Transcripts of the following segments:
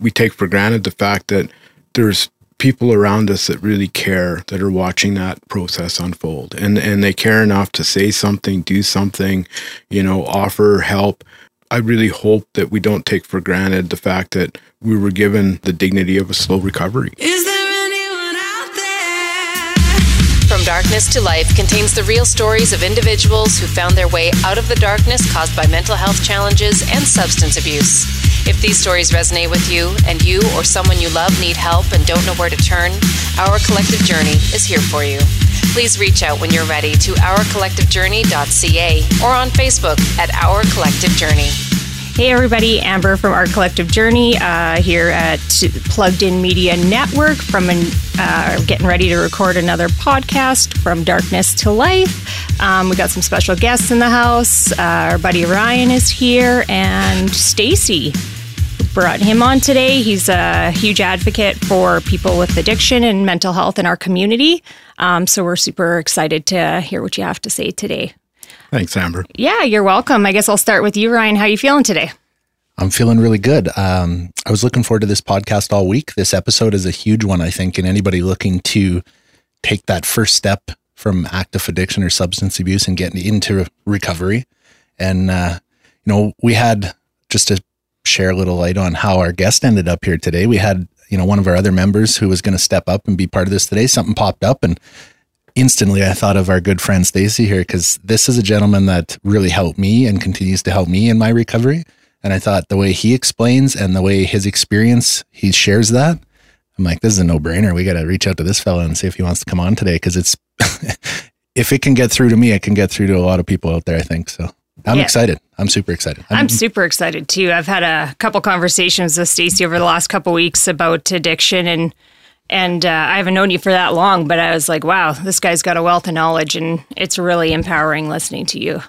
we take for granted the fact that there's people around us that really care that are watching that process unfold and and they care enough to say something do something you know offer help i really hope that we don't take for granted the fact that we were given the dignity of a slow recovery Is there anyone out there? From Darkness to Life contains the real stories of individuals who found their way out of the darkness caused by mental health challenges and substance abuse. If these stories resonate with you and you or someone you love need help and don't know where to turn, Our Collective Journey is here for you. Please reach out when you're ready to ourcollectivejourney.ca or on Facebook at Our Collective Journey. Hey, everybody, Amber from Our Collective Journey uh, here at Plugged In Media Network. From an, uh, getting ready to record another podcast from Darkness to Life. Um, we got some special guests in the house. Uh, our buddy Ryan is here, and Stacy brought him on today. He's a huge advocate for people with addiction and mental health in our community. Um, so we're super excited to hear what you have to say today. Thanks amber Yeah, you're welcome. I guess I'll start with you, Ryan. How are you feeling today? I'm feeling really good. Um, I was looking forward to this podcast all week. This episode is a huge one, I think, and anybody looking to take that first step from active addiction or substance abuse and getting into recovery. And, uh, you know, we had just to share a little light on how our guest ended up here today. We had, you know, one of our other members who was going to step up and be part of this today. Something popped up and instantly I thought of our good friend Stacy here because this is a gentleman that really helped me and continues to help me in my recovery. And I thought the way he explains and the way his experience, he shares that. I'm like, this is a no brainer. We got to reach out to this fellow and see if he wants to come on today because it's, if it can get through to me, it can get through to a lot of people out there, I think. So I'm Yeah. excited. I'm super excited. I'm super excited too. I've had a couple conversations with Stacy over the last couple weeks about addiction and and uh, I haven't known you for that long, but I was like, wow, this guy's got a wealth of knowledge, and it's really empowering listening to you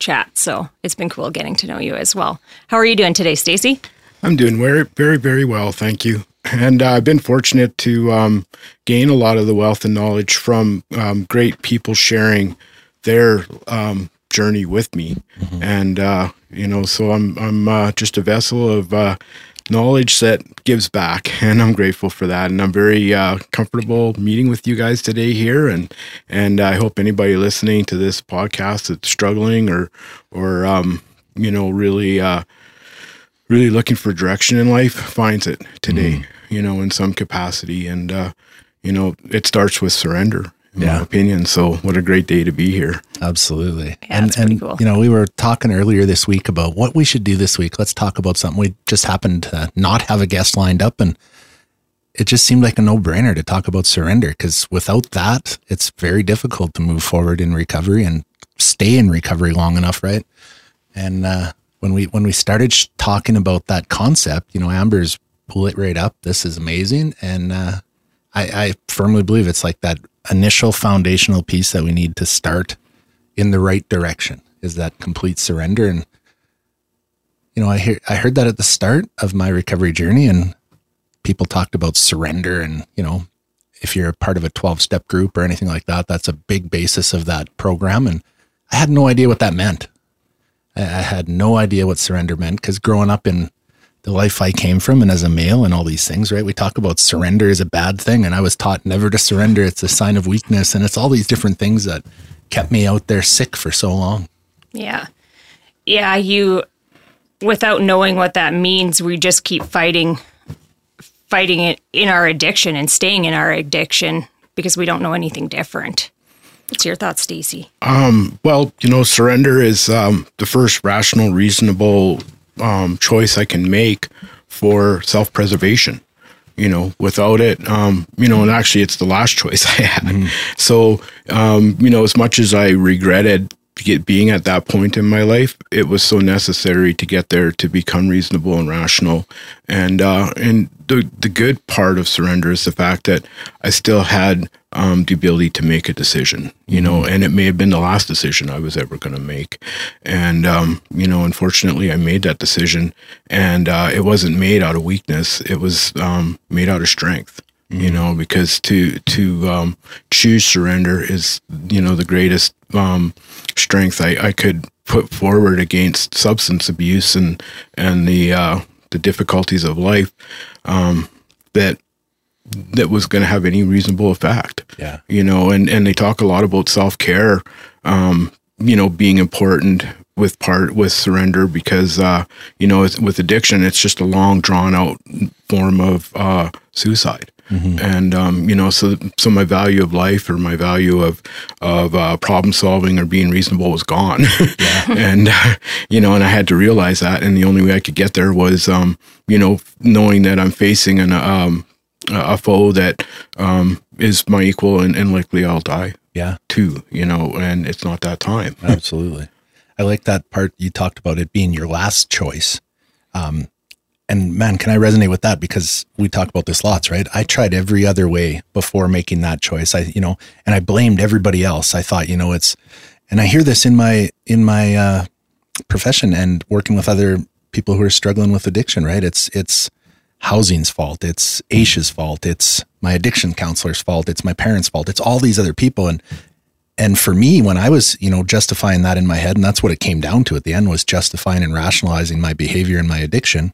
chat. So it's been cool getting to know you as well. How are you doing today, Stacy? I'm doing very, very, very well. Thank you. And uh, I've been fortunate to um, gain a lot of the wealth and knowledge from um, great people sharing their um, journey with me. And, uh, you know, so I'm, I'm uh, just a vessel of uh, knowledge that gives back. And I'm grateful for that. And I'm very uh, comfortable meeting with you guys today here. And, and I hope anybody listening to this podcast that's struggling or, or, um, you know, really, uh, really looking for direction in life finds it today, you know, in some capacity. And, uh, you know, it starts with surrender, in Yeah. my opinion. So, what a great day to be here. Absolutely. Yeah, and and cool. you know, we were talking earlier this week about what we should do this week. Let's talk about something. We just happened to not have a guest lined up and it just seemed like a no-brainer to talk about surrender because without that, it's very difficult to move forward in recovery and stay in recovery long enough, right? And uh, when we when we started sh- talking about that concept, you know, Amber's pull it right up. This is amazing, and uh, I, I firmly believe it's like that initial foundational piece that we need to start in the right direction is that complete surrender. And you know, I hear I heard that at the start of my recovery journey, and people talked about surrender, and you know, if you're a part of a 12 step group or anything like that, that's a big basis of that program. And I had no idea what that meant. I, I had no idea what surrender meant because growing up in the life I came from and as a male and all these things, right? We talk about surrender is a bad thing. And I was taught never to surrender. It's a sign of weakness. And it's all these different things that kept me out there sick for so long. Yeah. Yeah, you without knowing what that means, we just keep fighting fighting it in our addiction and staying in our addiction because we don't know anything different. What's your thoughts, Stacy? Well, you know, surrender is um, the first rational, reasonable um, choice I can make for self preservation. You know, without it, um, you know, and actually it's the last choice I had. So, um, you know, as much as I regretted get being at that point in my life, it was so necessary to get there to become reasonable and rational. And uh, and the the good part of surrender is the fact that I still had um, the ability to make a decision, you know, and it may have been the last decision I was ever going to make. And, um, you know, unfortunately, I made that decision and uh, it wasn't made out of weakness, it was um, made out of strength. You know, because to to um, choose surrender is you know the greatest um, strength I, I could put forward against substance abuse and and the uh, the difficulties of life, um, that that was going to have any reasonable effect. Yeah. You know, and and they talk a lot about self care, um, you know, being important with part with surrender because uh, you know with, with addiction it's just a long drawn out form of uh, suicide. And um, you know, so so my value of life or my value of of uh, problem solving or being reasonable was gone. and uh, you know, and I had to realize that, and the only way I could get there was, um, you know, knowing that I'm facing an um, a foe that um, is my equal, and, and likely I'll die Yeah. too. You know, and it's not that time. Absolutely. I like that part you talked about it being your last choice. Um, and man, can I resonate with that because we talk about this lots, right? I tried every other way before making that choice. I, you know, and I blamed everybody else. I thought, you know, it's, and I hear this in my, in my, uh, profession and working with other people who are struggling with addiction, right? It's, it's housing's fault. It's AISH's fault. It's my addiction counselor's fault. It's my parents' fault. It's all these other people. And, and for me when i was you know justifying that in my head and that's what it came down to at the end was justifying and rationalizing my behavior and my addiction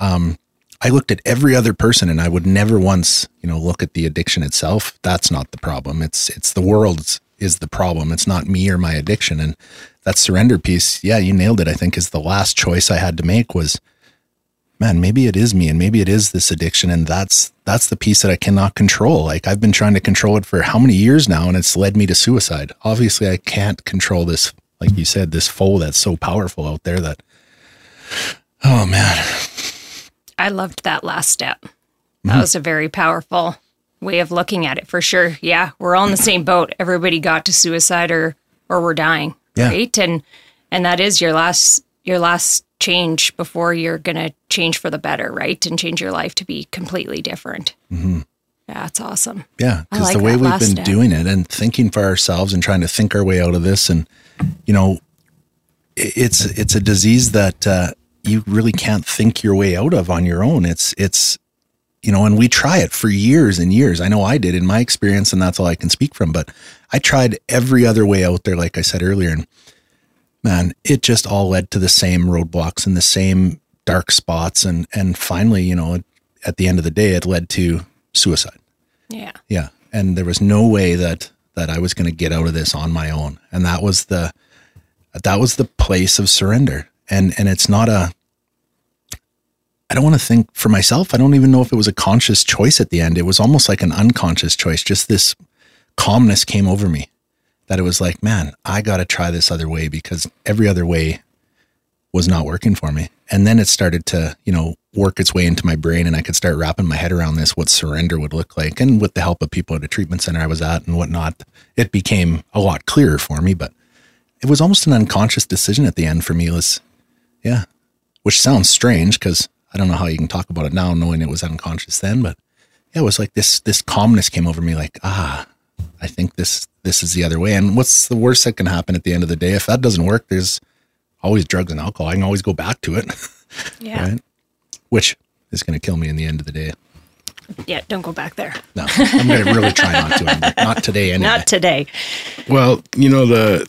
um, i looked at every other person and i would never once you know look at the addiction itself that's not the problem it's it's the world is the problem it's not me or my addiction and that surrender piece yeah you nailed it i think is the last choice i had to make was man, maybe it is me and maybe it is this addiction. And that's, that's the piece that I cannot control. Like I've been trying to control it for how many years now and it's led me to suicide. Obviously I can't control this, like you said, this foe that's so powerful out there that, oh man, I loved that last step. That mm-hmm. was a very powerful way of looking at it for sure. Yeah, we're all in the same boat. Everybody got to suicide or or we're dying, Yeah. right? And and that is your last your last change before you're going to change for the better, right? And change your life to be completely different. Mm-hmm. Yeah, it's awesome. Yeah, because like the way we've been step. doing it and thinking for ourselves and trying to think our way out of this, and you know, it's it's a disease that uh, you really can't think your way out of on your own. It's it's you know, and we try it for years and years. I know I did in my experience, and that's all I can speak from. But I tried every other way out there, like I said earlier, and man, it just all led to the same roadblocks and the same dark spots, and and finally, you know, at the end of the day, it led to suicide. Yeah. Yeah. And there was no way that that I was going to get out of this on my own. And that was the that was the place of surrender. And and it's not a I don't want to think for myself. I don't even know if it was a conscious choice at the end. It was almost like an unconscious choice. Just this calmness came over me that it was like, man, I got to try this other way because every other way was not working for me. And then it started to, you know, work its way into my brain and I could start wrapping my head around this, what surrender would look like. And with the help of people at a treatment center I was at and whatnot, it became a lot clearer for me. But it was almost an unconscious decision at the end for me was, yeah, which sounds strange because I don't know how you can talk about it now knowing it was unconscious then, but yeah, it was like this, this calmness came over me like, ah, I think this, this is the other way. And what's the worst that can happen at the end of the day? If that doesn't work, there's always drugs and alcohol. I can always go back to it. Yeah. right? Which is going to kill me in the end of the day. Yeah, don't go back there. No, I'm going to really try not to. Amber. Not today, anyway. Not today. Well, you know, the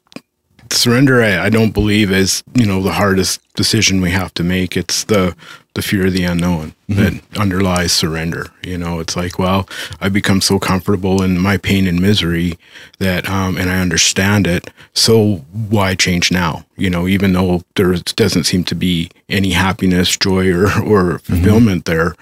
surrender, I, I don't believe is, you know, the hardest decision we have to make. It's the, the fear of the unknown that underlies surrender. You know, it's like, well, I become so comfortable in my pain and misery that, um, and I understand it. So why change now? You know, even though there doesn't seem to be any happiness, joy, or, or fulfillment there,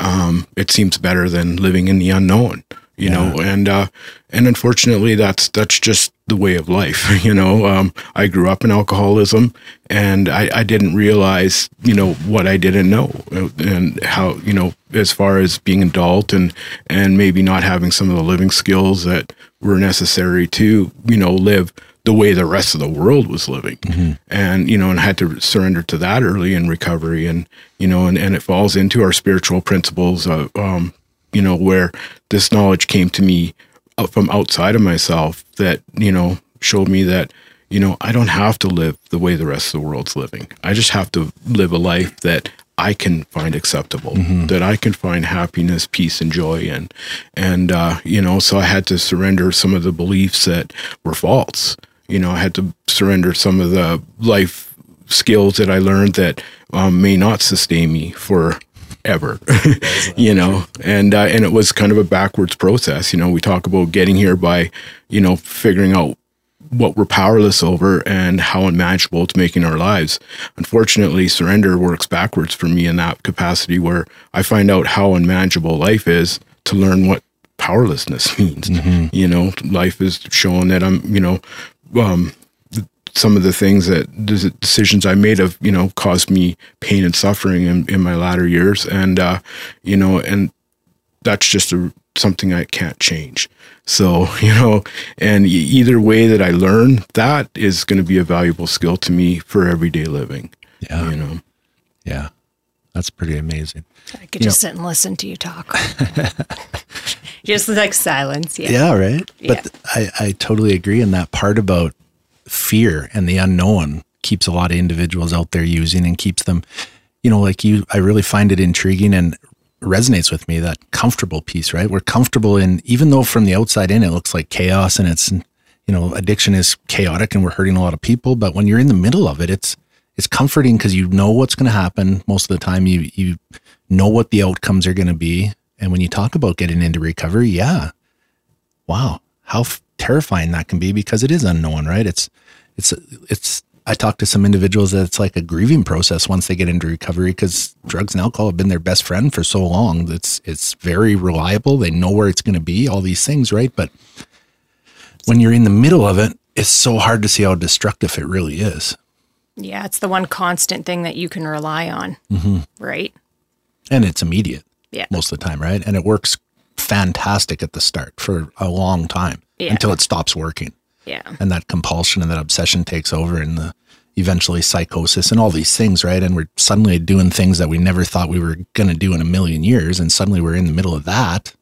um, it seems better than living in the unknown you know and uh and unfortunately that's that's just the way of life you know? Um i grew up in alcoholism and i i didn't realize you know what i didn't know uh, and how you know as far as being adult and and maybe not having some of the living skills that were necessary to you know live the way the rest of the world was living. And you know and I had to surrender to that early in recovery and you know and, and it falls into our spiritual principles of um you know, where this knowledge came to me from outside of myself that, you know, showed me that, you know, I don't have to live the way the rest of the world's living. I just have to live a life that I can find acceptable, that I can find happiness, peace, and joy in. And, uh, you know, so I had to surrender some of the beliefs that were false. You know, I had to surrender some of the life skills that I learned that um, may not sustain me for ever you know and uh, and it was kind of a backwards process you know we talk about getting here by you know figuring out what we're powerless over and how unmanageable it's making our lives. Unfortunately, surrender works backwards for me in that capacity where I find out how unmanageable life is to learn what powerlessness means. You know, life is showing that I'm, you know, um, some of the things that the decisions I made have, you know, caused me pain and suffering in, in my latter years. And, uh, you know, and that's just a, something I can't change. So, you know, and either way that I learn, that is going to be a valuable skill to me for everyday living. Yeah. You know, Yeah. That's pretty amazing. I could just sit and listen to you talk. just like silence. Yeah. Yeah, right. Yeah. But I, I totally agree. in that part about fear and the unknown keeps a lot of individuals out there using and keeps them, you know, like you, I really find it intriguing and resonates with me that comfortable piece, right? We're comfortable in, even though from the outside in it looks like chaos and it's, you know, addiction is chaotic and we're hurting a lot of people. But when you're in the middle of it, it's, it's comforting because you know what's going to happen most of the time. You, you know what the outcomes are going to be. And when you talk about getting into recovery, yeah, wow, how f- terrifying that can be because it is unknown, right? It's, it's, it's, I talked to some individuals that it's like a grieving process once they get into recovery because drugs and alcohol have been their best friend for so long. It's, it's very reliable. They know where it's going to be, all these things, right? But when you're in the middle of it, it's so hard to see how destructive it really is. Yeah. It's the one constant thing that you can rely on. Mm-hmm. Right. And it's immediate Yeah. most of the time, right? And it works fantastic at the start for a long time Yeah. until it stops working. Yeah. and that compulsion and that obsession takes over and the eventually psychosis and all these things right and we're suddenly doing things that we never thought we were going to do in a million years and suddenly we're in the middle of that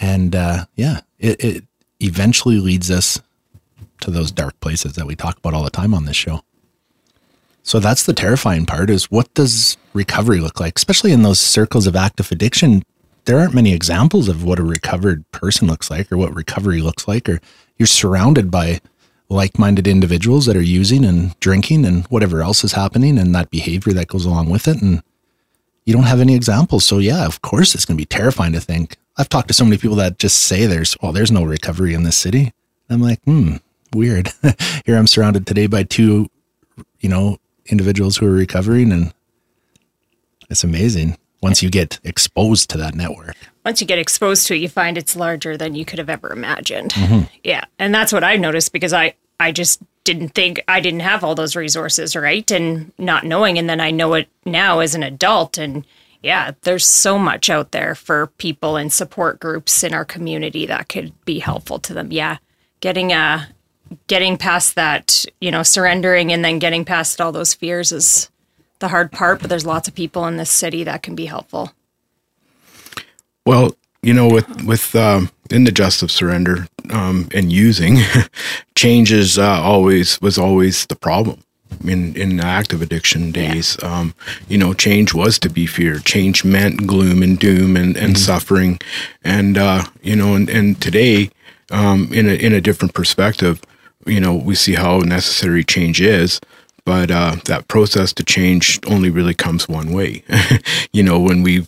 and uh, yeah it, it eventually leads us to those dark places that we talk about all the time on this show so that's the terrifying part is what does recovery look like especially in those circles of active addiction there aren't many examples of what a recovered person looks like or what recovery looks like or you're surrounded by like-minded individuals that are using and drinking and whatever else is happening and that behavior that goes along with it and you don't have any examples. So yeah of course it's going to be terrifying to think. I've talked to so many people that just say there's well there's no recovery in this city. I'm like hmm weird. Here i'm surrounded today by two you know individuals who are recovering and it's amazing once you get exposed to that network once you get exposed to it, you find it's larger than you could have ever imagined. Mm-hmm. Yeah. And that's what I noticed because I, I just didn't think I didn't have all those resources, right? And not knowing. And then I know it now as an adult. And yeah, there's so much out there for people and support groups in our community that could be helpful to them. Yeah. Getting uh getting past that, you know, surrendering and then getting past all those fears is the hard part, but there's lots of people in this city that can be helpful. Well, you know, with with um, in the just of surrender um, and using changes uh, always was always the problem in in active addiction days. Um, you know, change was to be feared. Change meant gloom and doom and, and suffering, and uh, you know, and, and today, um, in a in a different perspective, you know, we see how necessary change is. But uh, that process to change only really comes one way. you know, when we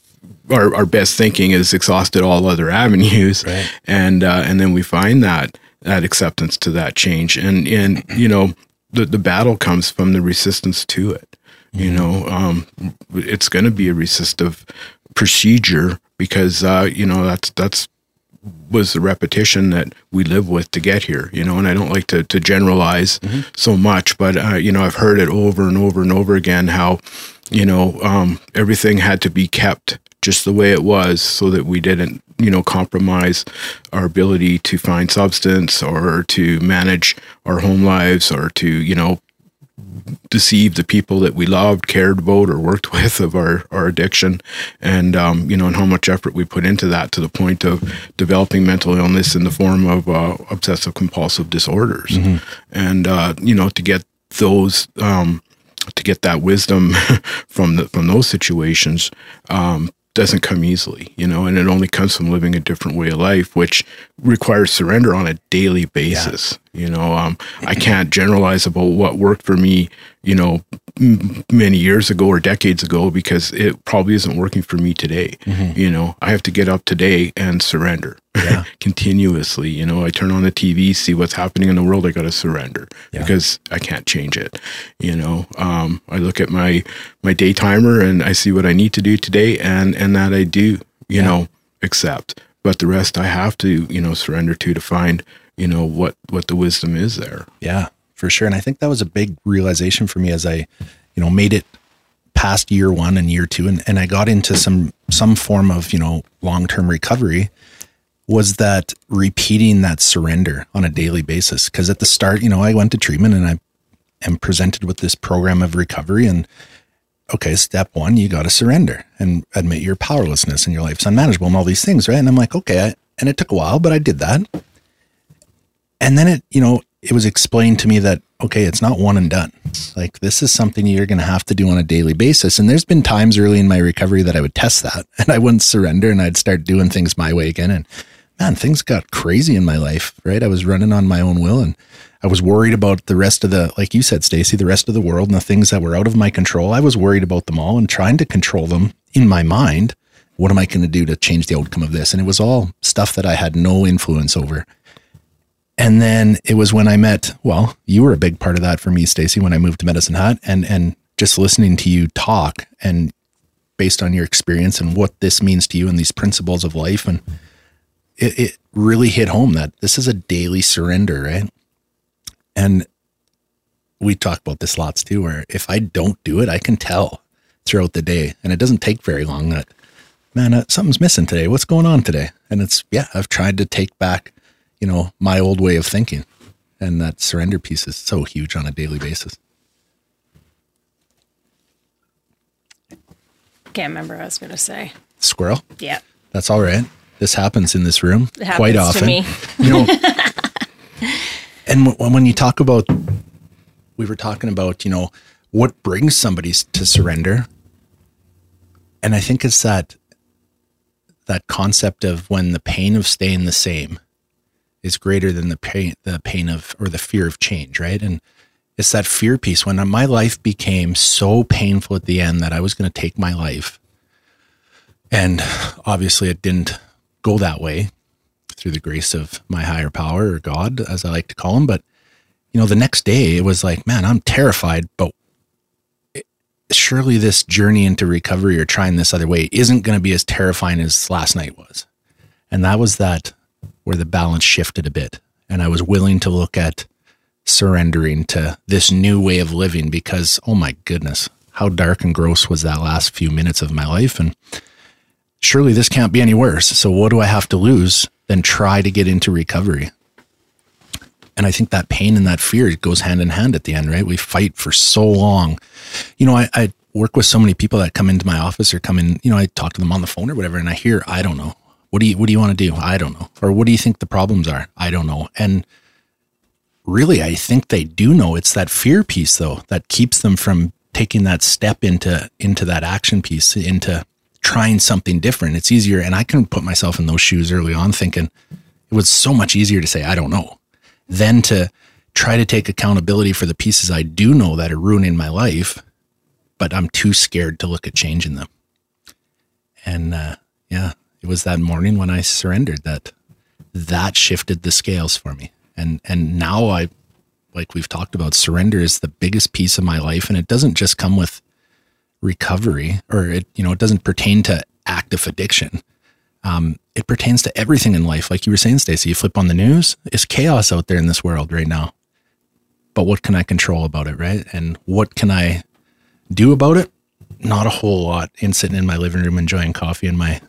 our, our best thinking is exhausted all other avenues. And uh, and then we find that that acceptance to that change. And and you know the the battle comes from the resistance to it. You know um it's going to be a resistive procedure because uh you know that's that's was the repetition that we live with to get here, you know, and I don't like to, to generalize so much, but, uh, you know, I've heard it over and over and over again how, you know, um, everything had to be kept just the way it was so that we didn't, you know, compromise our ability to find substance or to manage our home lives or to, you know, deceive the people that we loved, cared about, or worked with of our, our addiction, and um, you know, and how much effort we put into that to the point of developing mental illness in the form of uh, obsessive compulsive disorders, and uh, you know, to get those. Um, to get that wisdom from the from those situations um, doesn't come easily, you know, and it only comes from living a different way of life, which requires surrender on a daily basis, You know, um, I can't generalize about what worked for me, you know, many years ago or decades ago because it probably isn't working for me today. You know, I have to get up today and surrender continuously. You know, I turn on the TV, see what's happening in the world. I got to surrender because I can't change it. You know, um, I look at my my day timer and I see what I need to do today, and and that I do. You know, accept. But the rest I have to, you know, surrender to to find, you know, what what the wisdom is there. Yeah, for sure. And I think that was a big realization for me as I, you know, made it past year one and year two and, and I got into some some form of, you know, long term recovery was that repeating that surrender on a daily basis. Cause at the start, you know, I went to treatment and I am presented with this program of recovery and okay, step one, you got to surrender and admit your powerlessness and your life's unmanageable and all these things, right? And I'm like, okay, I, and it took a while, but I did that. And then it, you know, it was explained to me that, okay, it's not one and done. Like this is something you're going to have to do on a daily basis. And there's been times early in my recovery that I would test that and I wouldn't surrender and I'd start doing things my way again. And man, things got crazy in my life, right? I was running on my own will and I was worried about the rest of the, like you said, Stacy, the rest of the world and the things that were out of my control. I was worried about them all and trying to control them in my mind. What am I going to do to change the outcome of this? And it was all stuff that I had no influence over. And then it was when I met, well, you were a big part of that for me, Stacy, when I moved to Medicine Hat and and just listening to you talk and based on your experience and what this means to you and these principles of life and it, it really hit home that this is a daily surrender, right? And we talk about this lots too, where if I don't do it, I can tell throughout the day. And it doesn't take very long that, man, uh, something's missing today. What's going on today? And it's, yeah, I've tried to take back, you know, my old way of thinking. And that surrender piece is so huge on a daily basis. Can't remember what I was going to say. Squirrel, Yeah. that's all right. This happens in this room quite to often. me. You know, and w- when you talk about, we were talking about, you know, what brings somebody to surrender. And I think it's that, that concept of when the pain of staying the same is greater than the pain, the pain of, or the fear of change, right? And it's that fear piece when my life became so painful at the end that I was going to take my life. And obviously it didn't go that way through the grace of my higher power or God, as I like to call him. But, you know, the next day it was like, man, I'm terrified, but it, surely this journey into recovery or trying this other way isn't going to be as terrifying as last night was. And that was that where the balance shifted a bit. And I was willing to look at surrendering to this new way of living because, oh my goodness, how dark and gross was that last few minutes of my life? And surely this can't be any worse. So what do I have to lose than try to get into recovery? And I think that pain and that fear goes hand in hand at the end, right? We fight for so long. You know, I, I work with so many people that come into my office or come in, you know, I talk to them on the phone or whatever, and I hear, I don't know. What do you what do you want to do? I don't know. Or what do you think the problems are? I don't know. And really I think they do know it's that fear piece though that keeps them from taking that step into into that action piece into trying something different. It's easier and I can put myself in those shoes early on thinking it was so much easier to say I don't know than to try to take accountability for the pieces I do know that are ruining my life, but I'm too scared to look at changing them. And uh, yeah, it was that morning when I surrendered that that shifted the scales for me. And and now I like we've talked about surrender is the biggest piece of my life and it doesn't just come with recovery or it you know it doesn't pertain to active addiction. Um, it pertains to everything in life. Like you were saying, Stacy, you flip on the news, it's chaos out there in this world right now. But what can I control about it, right? And what can I do about it? Not a whole lot in sitting in my living room enjoying coffee and my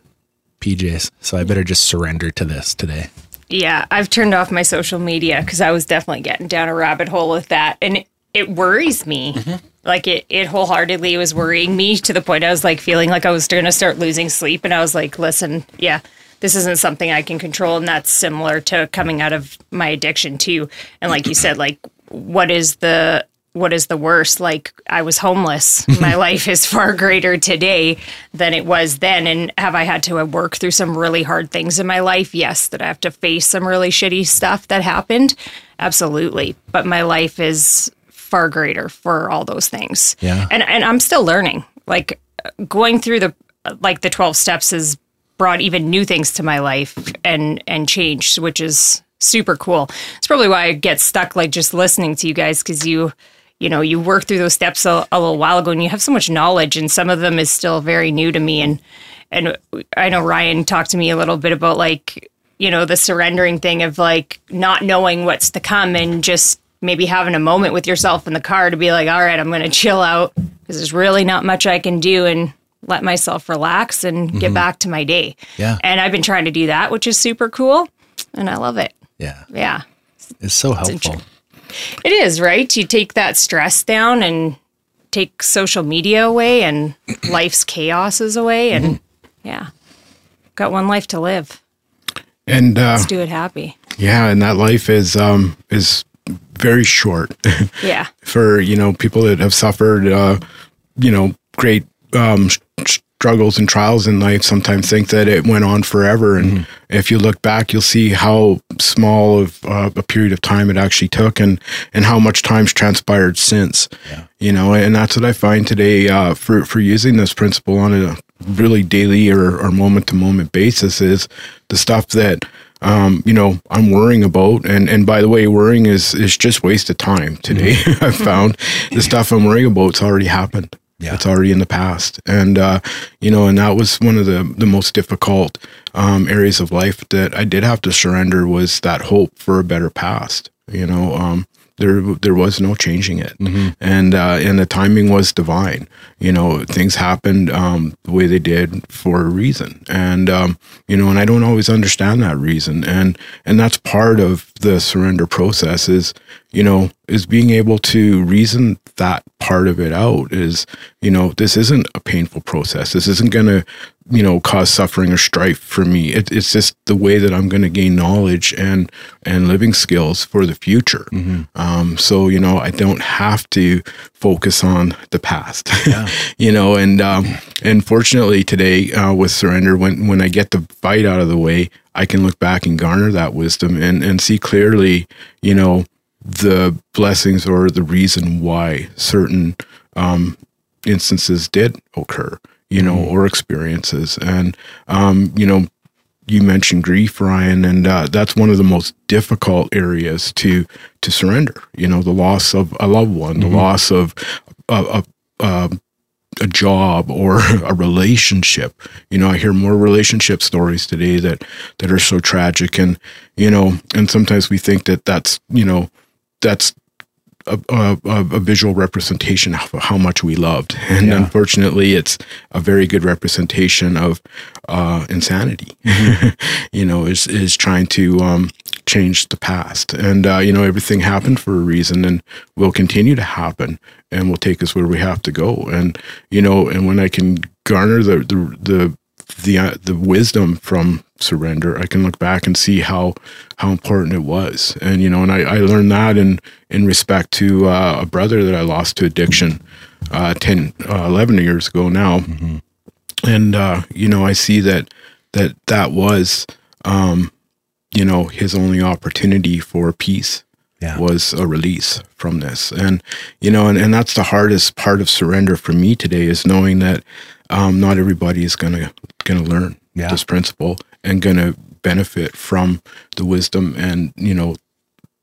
PJs. So I better just surrender to this today. Yeah, I've turned off my social media because I was definitely getting down a rabbit hole with that, and it, it worries me. Mm-hmm. Like it, it wholeheartedly was worrying me to the point I was like feeling like I was going to start losing sleep, and I was like, "Listen, yeah, this isn't something I can control," and that's similar to coming out of my addiction too. And like you said, like what is the what is the worst? Like I was homeless. My life is far greater today than it was then. And have I had to work through some really hard things in my life? Yes. Did I have to face some really shitty stuff that happened? Absolutely. But my life is far greater for all those things. Yeah. And and I'm still learning. Like going through the like the 12 steps has brought even new things to my life and and changed, which is super cool. It's probably why I get stuck like just listening to you guys because you you know you work through those steps a, a little while ago and you have so much knowledge and some of them is still very new to me and and I know Ryan talked to me a little bit about like you know the surrendering thing of like not knowing what's to come and just maybe having a moment with yourself in the car to be like all right I'm going to chill out because there's really not much I can do and let myself relax and get mm-hmm. back to my day. Yeah. And I've been trying to do that, which is super cool and I love it. Yeah. Yeah. It's so helpful. inter- It is, right? You take that stress down and take social media away and life's chaoses away and yeah. Got one life to live. And uh, Let's do it happy. yeah, and that life is um is very short Yeah. for you know people that have suffered uh, you know great um, s- struggles and trials in life. Sometimes think that it went on forever, and if you look back, you'll see how small of uh, a period of time it actually took, and and how much time's transpired since. You know, and that's what I find today uh, for for using this principle on a really daily or, or moment to moment basis is the stuff that um, you know, I'm worrying about, and and by the way, worrying is is just waste of time today. I've found the stuff I'm worrying about it's already happened. Yeah. It's already in the past, and uh, you know, and that was one of the the most difficult um, areas of life that I did have to surrender was that hope for a better past. You know, um, there there was no changing it, and uh, and the timing was divine. You know, things happened um, the way they did for a reason, and um, you know, and I don't always understand that reason, and and that's part of the surrender process. Is you know is being able to reason that part of it out. Is you know this isn't a painful process. This isn't going to you know cause suffering or strife for me it, it's just the way that i'm going to gain knowledge and and living skills for the future um, so you know i don't have to focus on the past you know and um, and fortunately today uh, with surrender when when i get the fight out of the way i can look back and garner that wisdom and and see clearly you know the blessings or the reason why certain um, instances did occur, you know, or experiences. And, um, you know, you mentioned grief, Ryan, and uh, that's one of the most difficult areas to to surrender. You know, the loss of a loved one, the loss of a, a, a, a job or a relationship. You know, I hear more relationship stories today that that are so tragic, and you know, and sometimes we think that that's you know that's a, a, a visual representation of how much we loved. And Yeah. unfortunately, it's a very good representation of uh, insanity, you know, is, is trying to um, change the past. And, uh, you know, everything happened for a reason and will continue to happen and will take us where we have to go. And, you know, and when I can garner the, the, the, the uh, the wisdom from surrender, I can look back and see how how important it was, and you know, and I, I learned that in in respect to uh, a brother that I lost to addiction uh, 10, uh, 11 years ago now, and uh, you know, I see that that that was um, you know his only opportunity for peace Yeah. was a release from this and you know and, and that's the hardest part of surrender for me today is knowing that um, not everybody is gonna gonna learn Yeah. this principle and gonna benefit from the wisdom and you know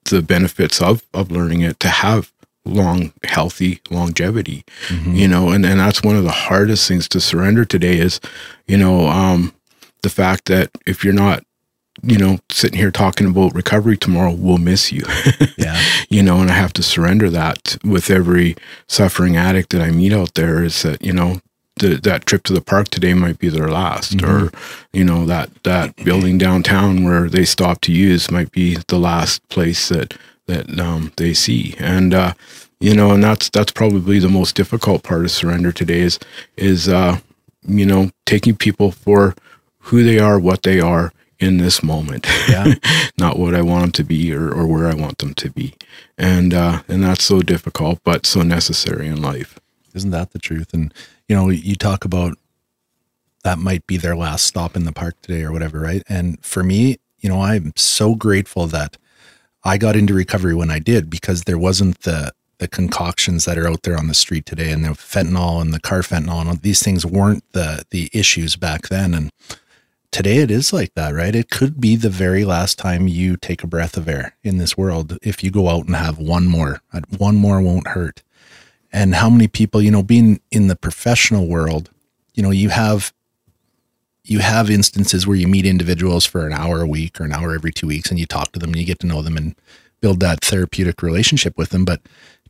the benefits of of learning it to have long healthy longevity you know and and that's one of the hardest things to surrender today is you know um the fact that if you're not you know sitting here talking about recovery tomorrow we'll miss you. Yeah. you know and i have to surrender that with every suffering addict that i meet out there is that you know the, that trip to the park today might be their last or you know that that building downtown where they stop to use might be the last place that that um, they see. And uh, you know and that's that's probably the most difficult part of surrender today is is uh, you know taking people for who they are what they are in this moment. Yeah. Not what I want them to be or, or where I want them to be. And uh, and that's so difficult, but so necessary in life. Isn't that the truth? And you know, you talk about that might be their last stop in the park today or whatever, right? And for me, you know, I'm so grateful that I got into recovery when I did because there wasn't the the concoctions that are out there on the street today and the fentanyl and the carfentanil and all these things weren't the the issues back then and today it is like that right? It could be the very last time you take a breath of air in this world if you go out and have one more. Uh, one more won't hurt. And how many people you know being in the professional world you know you have you have instances where you meet individuals for an hour a week or an hour every two weeks and you talk to them and you get to know them and build that therapeutic relationship with them. But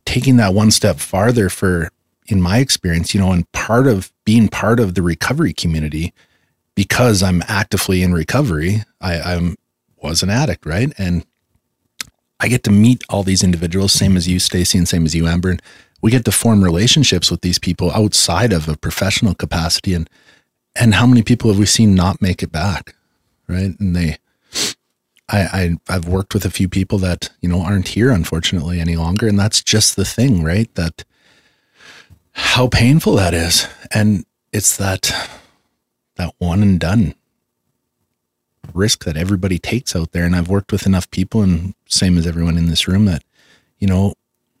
taking that one step farther for in my experience you know and part of being part of the recovery community because i'm actively in recovery i i'm was an addict right? And i get to meet all these individuals same as you stacy and same as you amber and we get to form relationships with these people outside of a professional capacity and and how many people have we seen not make it back right? And they I, I I've worked with a few people that you know aren't here unfortunately any longer, and that's just the thing, right? That how painful that is, and it's that that one and done risk that everybody takes out there. And I've worked with enough people, and same as everyone in this room, that you know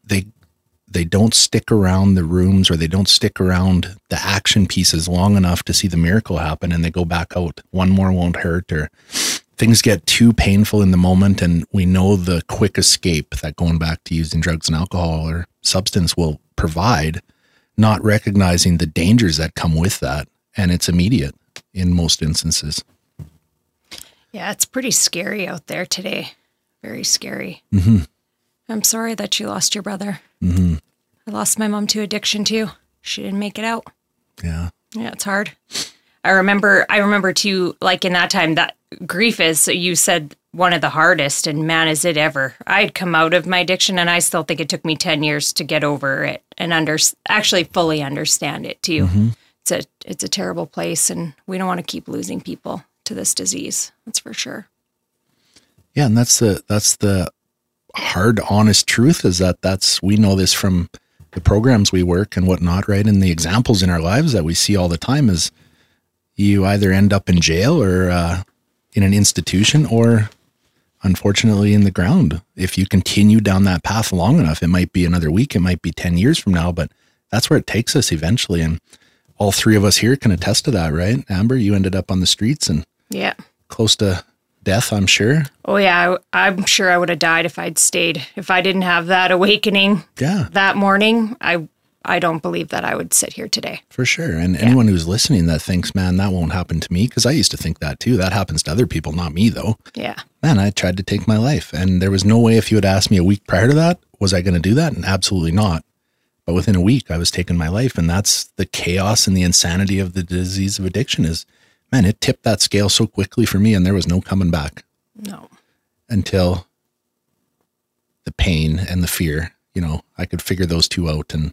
they they don't stick around the rooms or they don't stick around the action pieces long enough to see the miracle happen, and they go back out. One more won't hurt, or things get too painful in the moment and we know the quick escape that going back to using drugs and alcohol or substance will provide not recognizing the dangers that come with that and it's immediate in most instances Yeah, it's pretty scary out there today. Very scary. Mm-hmm. I'm sorry that you lost your brother. I lost my mom to addiction too. She didn't make it out. yeah Yeah, it's hard. I remember I remember too like in that time that grief is you said one of the hardest and man is it ever. I'd come out of my addiction and I still think it took me 10 years to get over it and under actually fully understand it too. It's a it's a terrible place and we don't want to keep losing people to this disease. That's for sure. Yeah, and that's the that's the hard, honest truth is that that's we know this from the programs we work and whatnot, right? And the examples in our lives that we see all the time is you either end up in jail or uh, in an institution, or unfortunately in the ground. If you continue down that path long enough, it might be another week, it might be ten years from now, but that's where it takes us eventually. And all three of us here can attest to that, right? Amber, you ended up on the streets and Yeah. close to death, I'm sure. Oh yeah, I, I'm sure I would have died if I'd stayed. If I didn't have that awakening Yeah. that morning, I I don't believe that I would sit here today. For sure. And anyone who's listening that thinks, man, that won't happen to me, because I used to think that too. That happens to other people, not me, though. Yeah. Man, I tried to take my life. And there was no way, if you had asked me a week prior to that, was I going to do that? And absolutely not. But within a week, I was taking my life. And that's the chaos and the insanity of the disease of addiction is, man, it tipped that scale so quickly for me. And there was no coming back No. until the pain and the fear, you know, I could figure those two out and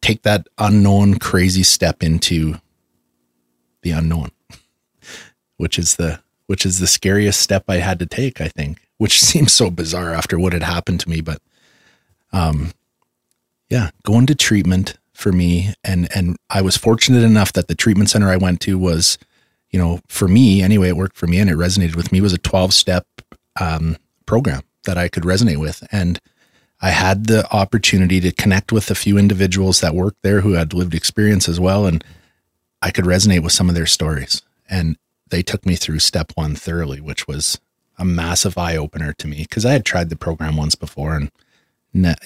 take that unknown crazy step into the unknown, which is the which is the scariest step I had to take, I think, which seems so bizarre after what had happened to me, but um yeah, going to treatment for me and and I was fortunate enough that the treatment center I went to was you know, for me anyway, it worked for me and it resonated with me was a 12 step um, program that I could resonate with. And I had the opportunity to connect with a few individuals that worked there who had lived experience as well. And I could resonate with some of their stories. And they took me through step one thoroughly, which was a massive eye opener to me because I had tried the program once before and,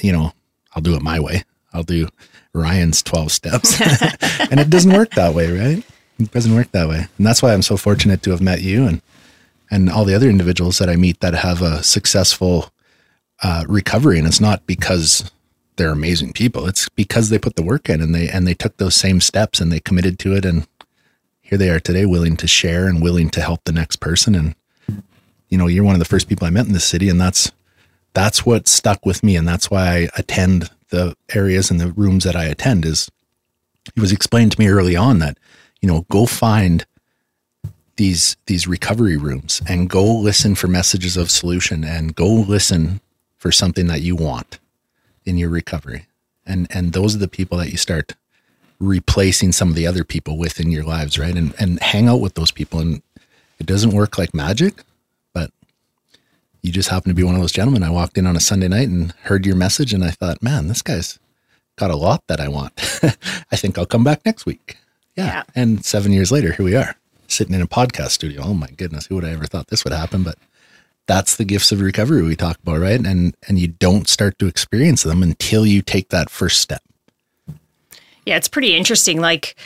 you know, I'll do it my way. I'll do Ryan's 12 steps. and it doesn't work that way, right? It doesn't work that way. And that's why I'm so fortunate to have met you and and all the other individuals that I meet that have a successful uh, recovery. And it's not because they're amazing people. It's because they put the work in and they and they took those same steps and they committed to it. And here they are today, willing to share and willing to help the next person. And you know, you're one of the first people I met in this city, and that's that's what stuck with me, and that's why I attend the areas and the rooms that I attend. Is it was explained to me early on that you know go find these these recovery rooms and go listen for messages of solution and go listen for something that you want in your recovery. And and those are the people that you start replacing some of the other people with in your lives, right? And and hang out with those people and it doesn't work like magic, you just happen to be one of those gentlemen. I walked in on a Sunday night and heard your message and I thought, man, this guy's got a lot that I want. I think I'll come back next week. Yeah. Yeah. And seven years later, here we are sitting in a podcast studio. Oh my goodness, who would I ever thought this would happen? But that's the gifts of recovery we talk about, right? And and you don't start to experience them until you take that first step. Yeah, it's pretty interesting. Like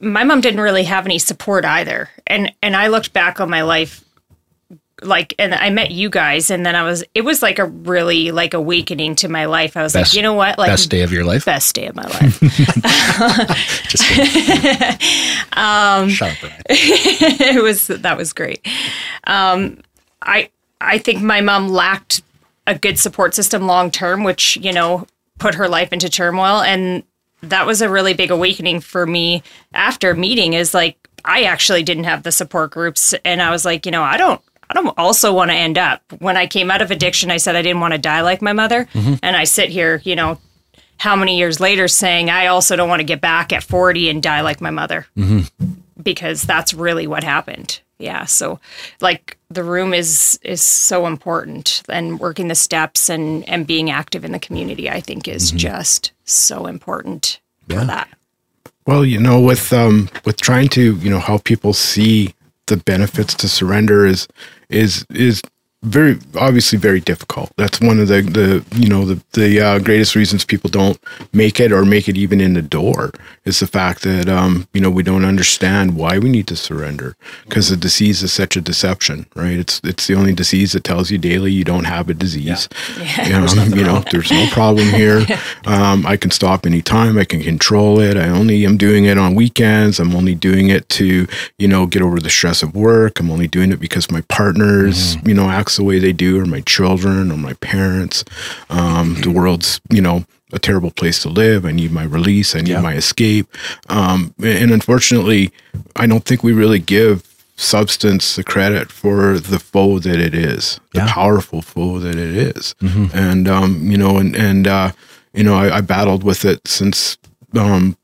my mom didn't really have any support either. And and I looked back on my life like and I met you guys and then I was it was like a really like awakening to my life. I was Best- like, you know what? Like Best day of your life. best day of my life. Just um, Shut up, Brian. it was that was great. Um, I I think my mom lacked a good support system long term, which you know put her life into turmoil, and that was a really big awakening for me after meeting. Is like I actually didn't have the support groups, and I was like, you know, I don't. I don't also want to end up. When I came out of addiction, I said I didn't want to die like my mother. Mm-hmm. And I sit here, you know, how many years later saying I also don't want to get back at 40 and die like my mother mm-hmm. because that's really what happened. Yeah, so like the room is is so important and working the steps and and being active in the community I think is mm-hmm. just so important for that. Well, you know, with um, with trying to you know help people see the benefits to surrender is is is very obviously very difficult. That's one of the the you know the the uh, greatest reasons people don't make it or make it even in the door is the fact that um, you know we don't understand why we need to surrender because the disease is such a deception, right? It's it's the only disease that tells you daily you don't have a disease. You know, you know there's no problem here. Um, I can stop anytime. I can control it. I only am doing it on weekends. I'm only doing it to you know get over the stress of work. I'm only doing it because my partners you know acts the way they do, or my children, or my parents. Um, the world's you know a terrible place to live. I need my release. I need my escape. Um, and unfortunately, I don't think we really give substance the credit for the foe that it is, the Yeah. powerful foe that it is. And um, you know, and and uh, you know, I, I battled with it since um,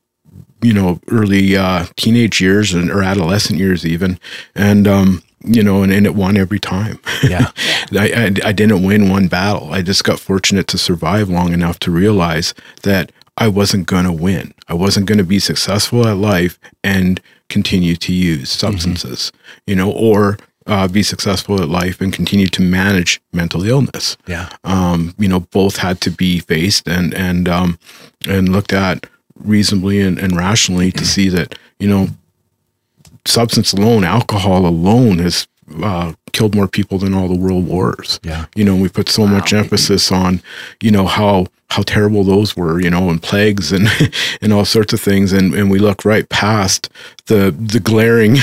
you know early uh, teenage years and or adolescent years even, and um, you know, and, and it won every time. Yeah. I, I I didn't win one battle. I just got fortunate to survive long enough to realize that I wasn't going to win. I wasn't going to be successful at life and continue to use substances, you know, or uh, be successful at life and continue to manage mental illness Yeah. um, you know, both had to be faced and and um, and looked at reasonably and, and rationally to see that you know, substance alone, alcohol alone, has uh, killed more people than all the world wars. Yeah. you know, we put so much emphasis on you know how how terrible those were, you know, and plagues and and all sorts of things, and and we look right past the the glaring.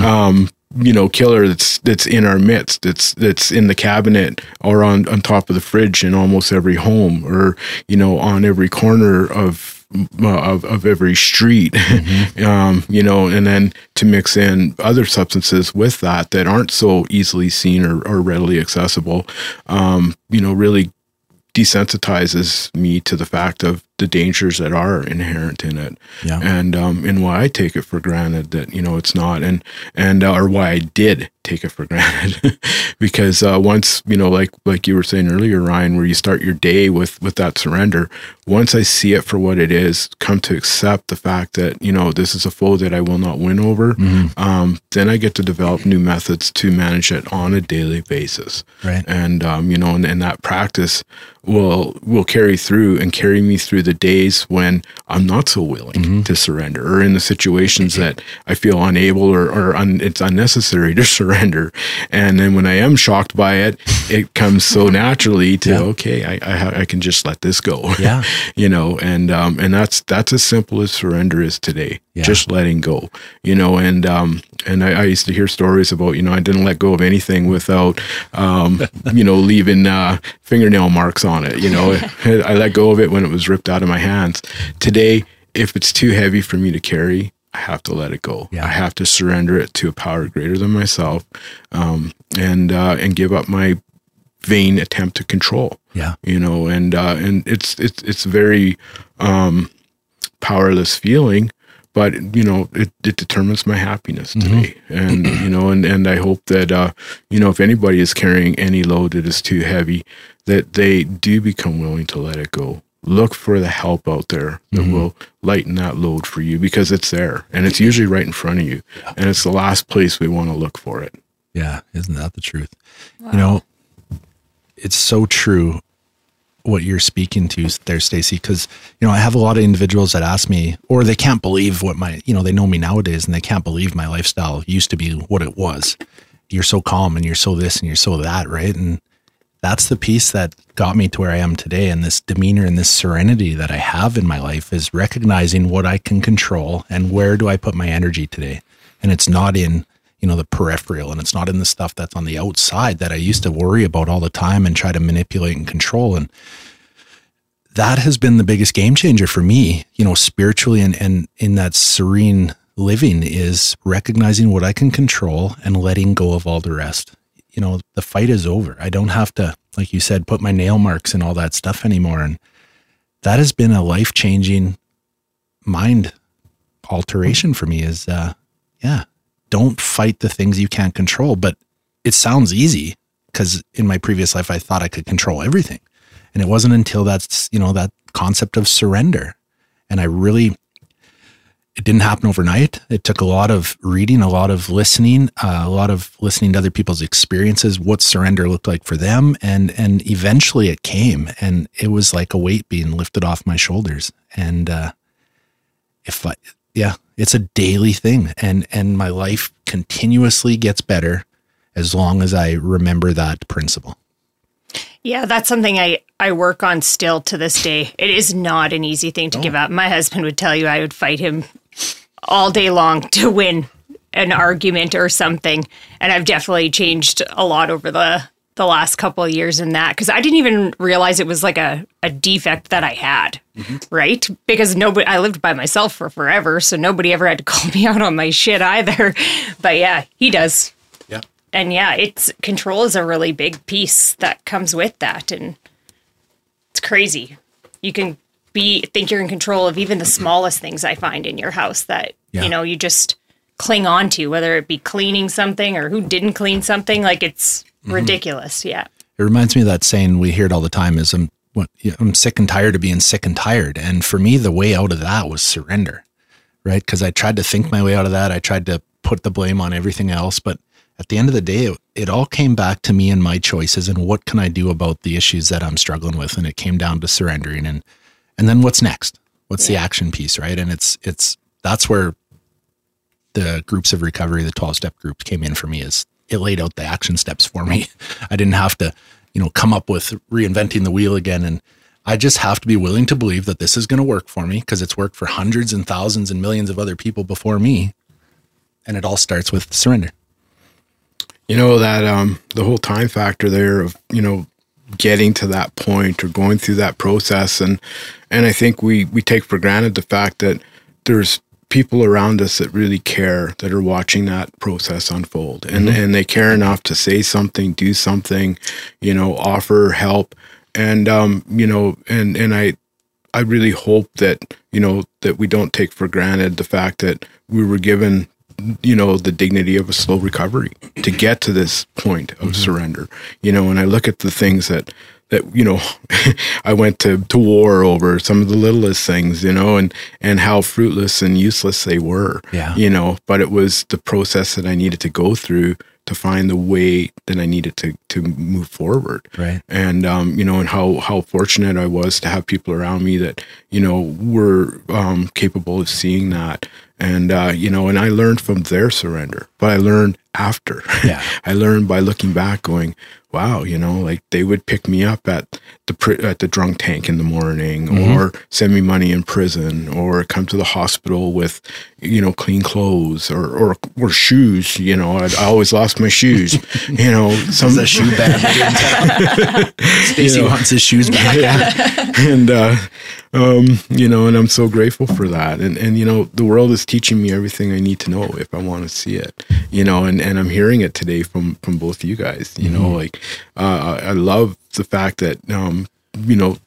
um you know killer that's that's in our midst that's that's in the cabinet or on on top of the fridge in almost every home or you know on every corner of uh, of, of every street. Um you know and then to mix in other substances with that that aren't so easily seen or, or readily accessible um you know really desensitizes me to the fact of the dangers that are inherent in it Yeah. and um and why I take it for granted that you know it's not and and uh, or why I did take it for granted because uh once you know like like you were saying earlier Ryan where you start your day with with that surrender once I see it for what it is come to accept the fact that you know this is a foe that I will not win over um then I get to develop new methods to manage it on a daily basis Right. and um, you know, and, and that practice will will carry through and carry me through the days when I'm not so willing to surrender, or in the situations that I feel unable or, or un, it's unnecessary to surrender. And then when I am shocked by it, it comes so naturally to Yeah. okay, I, I I can just let this go. Yeah. you know, and um, and that's that's as simple as surrender is today. Yeah. Just letting go, you know, and um, and I, I used to hear stories about, you know, I didn't let go of anything without, um, you know, leaving uh, fingernail marks on it. You know, I let go of it when it was ripped out of my hands. Today, if it's too heavy for me to carry, I have to let it go. Yeah. I have to surrender it to a power greater than myself, um, and uh, and give up my vain attempt to control. Yeah. You know, and uh, and it's it's it's very um, powerless feeling, but you know, it, it determines my happiness today. And you know, and and I hope that uh, you know, if anybody is carrying any load that is too heavy, that they do become willing to let it go. Look for the help out there that will lighten that load for you because it's there and it's usually right in front of you. And it's the last place we want to look for it. Yeah, isn't that the truth? You know, it's so true what you're speaking to there, Stacy, because you know I have a lot of individuals that ask me, or they can't believe what my, you know, they know me nowadays and they can't believe my lifestyle used to be what it was. You're so calm and you're so this and you're so that, right? And that's the piece that got me to where I am today. And this demeanor and this serenity that I have in my life is recognizing what I can control and where do I put my energy today. And it's not in, you know, the peripheral and it's not in the stuff that's on the outside that I used to worry about all the time and try to manipulate and control. And that has been the biggest game changer for me, you know, spiritually and, and in that serene living is recognizing what I can control and letting go of all the rest. You know, the fight is over. I don't have to, like you said, put my nail marks and all that stuff anymore. And that has been a life changing mind alteration for me is, uh, yeah, don't fight the things you can't control. But it sounds easy because in my previous life, I thought I could control everything. And it wasn't until that's, you know, that concept of surrender. And I really, it didn't happen overnight. It took a lot of reading, a lot of listening, uh, a lot of listening to other people's experiences, what surrender looked like for them, and and eventually it came, and it was like a weight being lifted off my shoulders. And uh, if I, yeah, it's a daily thing, and and my life continuously gets better as long as I remember that principle. Yeah, that's something I, I work on still to this day. It is not an easy thing to oh. give up. My husband would tell you I would fight him all day long to win an argument or something. And I've definitely changed a lot over the the last couple of years in that because I didn't even realize it was like a, a defect that I had, right? Because nobody, I lived by myself for forever, so nobody ever had to call me out on my shit either. But yeah, he does Yeah. and yeah, it's control is a really big piece that comes with that, and it's crazy. You can be think you're in control of even the smallest things I find in your house that Yeah. you know you just cling on to, whether it be cleaning something or who didn't clean something. Like it's Mm-hmm. ridiculous. Yeah. It reminds me of that saying we hear it all the time is um, I'm I'm sick and tired of being sick and tired. And for me, the way out of that was surrender, right? Because I tried to think my way out of that. I tried to put the blame on everything else, but at the end of the day, it, it all came back to me and my choices and what can I do about the issues that I'm struggling with. And it came down to surrendering and and then what's next? What's the action piece, right? And it's it's that's where the groups of recovery, the 12 step groups came in for me is it laid out the action steps for me. I didn't have to, you know, come up with reinventing the wheel again. And I just have to be willing to believe that this is going to work for me because it's worked for hundreds and thousands and millions of other people before me. And it all starts with surrender. you know that um the whole time factor there of you know getting to that point or going through that process and and i think we we take for granted the fact that there's people around us that really care that are watching that process unfold. And and they care enough to say something do something you know offer help. And um you know and and i I really hope that you know that we don't take for granted the fact that we were given you know the dignity of a slow recovery to get to this point of surrender. You know and I look at the things that that you know I went to to war over some of the littlest things you know and and how fruitless and useless they were Yeah. you know but it was the process that I needed to go through to find the way that I needed to to move forward Right. and um, you know, and how how fortunate I was to have people around me that you know were um, capable of seeing that, and uh, you know, and I learned from their surrender, but I learned after. Yeah. I learned by looking back, going, "Wow," you know, like they would pick me up at the pr- at the drunk tank in the morning, or send me money in prison, or come to the hospital with, you know, clean clothes or or, or shoes. You know, I'd, I always lost my shoes. you know, some of The shoe bag. Stacy wants his shoes back. Yeah. and uh, um, you know, and I'm so grateful for that. And and you know, the world is teaching me everything I need to know if I want to see it. You know, and and I'm hearing it today from from both you guys. You know, like uh, I love the fact that um, you know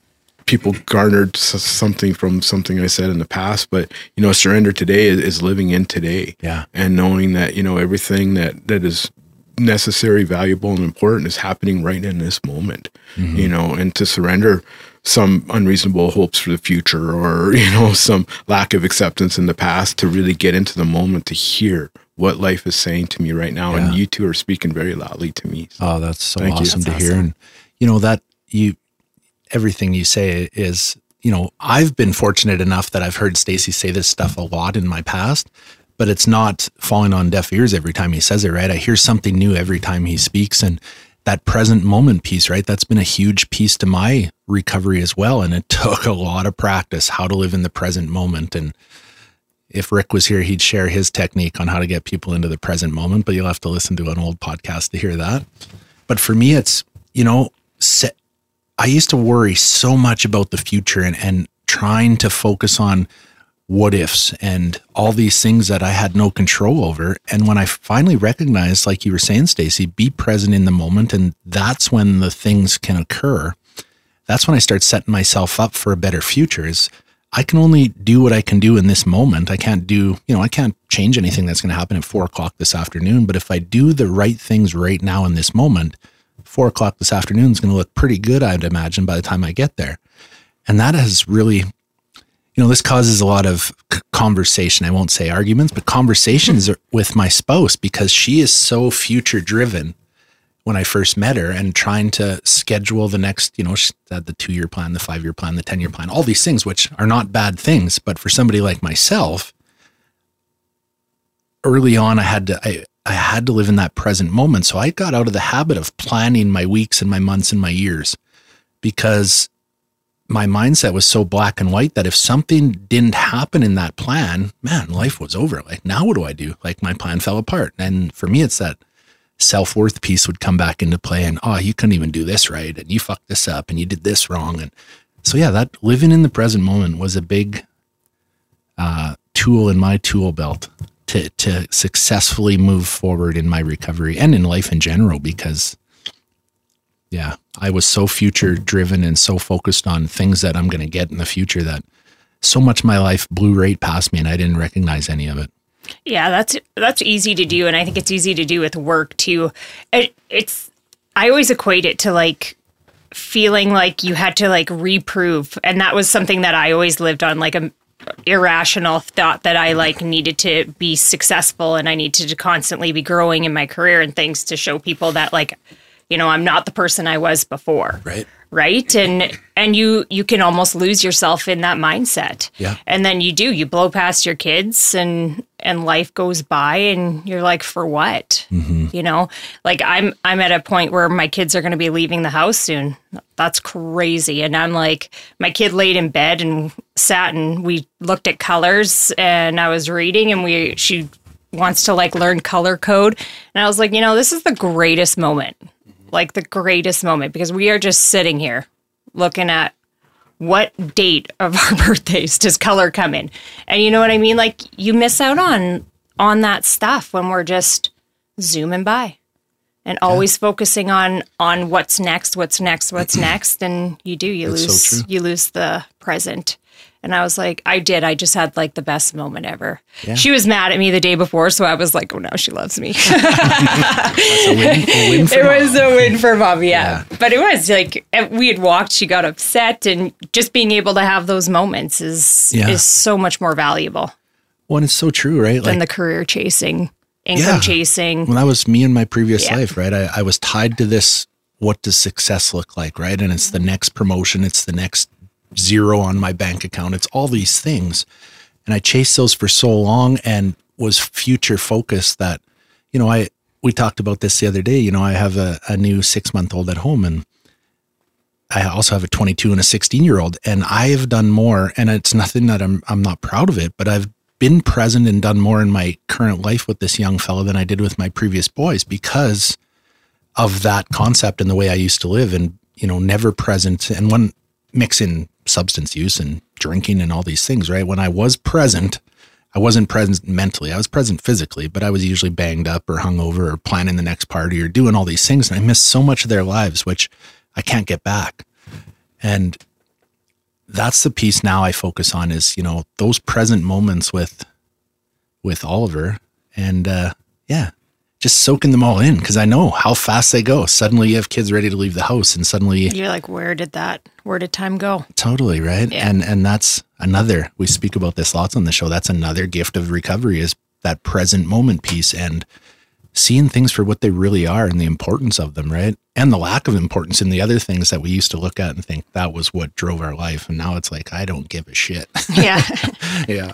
people garnered something from something I said in the past, but you know, surrender today is, is living in today. Yeah. And knowing that, you know, everything that, that is necessary, valuable, and important is happening right in this moment, you know, and to surrender some unreasonable hopes for the future or, you know, some lack of acceptance in the past to really get into the moment to hear what life is saying to me right now. And you two are speaking very loudly to me. So Oh, that's so Thank you. awesome to That's hear. And you know that you everything you say is, you know, I've been fortunate enough that I've heard Stacy say this stuff a lot in my past, but it's not falling on deaf ears every time he says it, right? I hear something new every time he speaks and that present moment piece, right? That's been a huge piece to my recovery as well. And it took a lot of practice how to live in the present moment. And if Rick was here, he'd share his technique on how to get people into the present moment, but you'll have to listen to an old podcast to hear that. But for me, it's, you know, I used to worry so much about the future and, and trying to focus on what ifs and all these things that I had no control over. And when I finally recognized, like you were saying, Stacy, be present in the moment, and that's when the things can occur. That's when I start setting myself up for a better future. Is I can only do what I can do in this moment. I can't do, you know, I can't change anything that's going to happen at four o'clock this afternoon. But if I do the right things right now in this moment, four o'clock this afternoon is going to look pretty good, I'd imagine, by the time I get there. And that has really, you know, this causes a lot of c- conversation. I won't say arguments, but conversations with my spouse because she is so future driven when I first met her and trying to schedule the next, you know, the two year plan, the five year plan, the 10 year plan, all these things, which are not bad things. But for somebody like myself, early on, I had to, I, I had to live in that present moment. So I got out of the habit of planning my weeks and my months and my years because my mindset was so black and white that if something didn't happen in that plan, man, life was over. Like, now what do I do? Like, my plan fell apart. And for me, it's that self worth piece would come back into play and, oh, you couldn't even do this right. And you fucked this up and you did this wrong. And so, yeah, that living in the present moment was a big uh, tool in my tool belt to, to successfully move forward in my recovery and in life in general because yeah, I was so future driven and so focused on things that I'm going to get in the future that so much of my life blew right past me and I didn't recognize any of it. Yeah, that's that's easy to do, and I think it's easy to do with work too. It, it's I always equate it to like feeling like you had to like reprove, and that was something that I always lived on, like a irrational thought that I like needed to be successful and I needed to constantly be growing in my career and things to show people that like you know I'm not the person I was before. Right. right? And and you you can almost lose yourself in that mindset. Yeah. and then you do you blow past your kids and and life goes by and you're like for what? Mm-hmm. You know? Like i'm i'm at a point where my kids are going to be leaving the house soon. That's crazy. And i'm like my kid laid in bed and sat and we looked at colors and i was reading and we she wants to like learn color code. And i was like you know this is the greatest moment like the greatest moment because we are just sitting here looking at what date of our birthdays does color come in. And you know what i mean? Like you miss out on on that stuff when we're just zooming by and always focusing on on what's next what's next what's next. And you do you That's lose true. you lose the present and i was like i did i just had like the best moment ever she was mad at me the day before so i was like oh no she loves me win, win it mom. was a win for mom, yeah. But it was like eh, we had walked, she got upset, and just being able to have those moments is Yeah. is so much more valuable Well, and it's so true, right? than Like, the career chasing, income Yeah. chasing. well, that was me in my previous Yeah. life, right? I, I was tied to this. What does success look like, right? And it's the next promotion, it's the next zero on my bank account, it's all these things. And I chased those for so long and was future focused that, you know, I, we talked about this the other day. You know, I have a, a new six month old at home and I also have a 22 and a 16 year old, and I have done more. And it's nothing that I'm I'm not proud of it, but I've been present and done more in my current life with this young fellow than I did with my previous boys because of that concept and the way I used to live, and you know, never present. And one mix in substance use and drinking and all these things, right? When I was present, I wasn't present mentally. I was present physically, but I was usually banged up or hungover or planning the next party or doing all these things. And I missed so much of their lives, which I can't get back. And that's the piece now I focus on is, you know, those present moments with with Oliver and uh yeah, just soaking them all in because I know how fast they go. Suddenly you have kids ready to leave the house and suddenly You're like, where did that, where did time go? Totally, right? Yeah. And and that's another we speak about this lots on the show. That's another gift of recovery is that present moment piece and seeing things for what they really are and the importance of them, right? And the lack of importance in the other things that we used to look at and think that was what drove our life. And now it's like I don't give a shit. Yeah. yeah.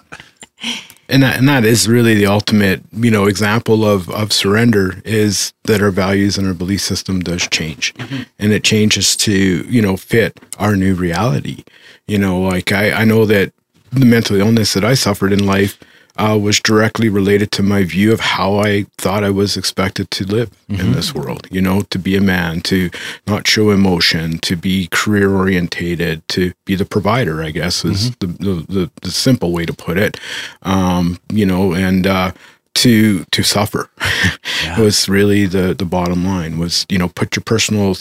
And that, and that is really the ultimate you know example of of surrender is that our values and our belief system does change. Mm-hmm. And it changes to you know fit our new reality. You know like i i know that the mental illness that i suffered in life uh, was directly related to my view of how I thought I was expected to live in this world. You know, to be a man, to not show emotion, to be career orientated, to be the provider. I guess is the, the, the the simple way to put it. Um, you know, and uh, to to suffer was really the the bottom line. Was you know put your personal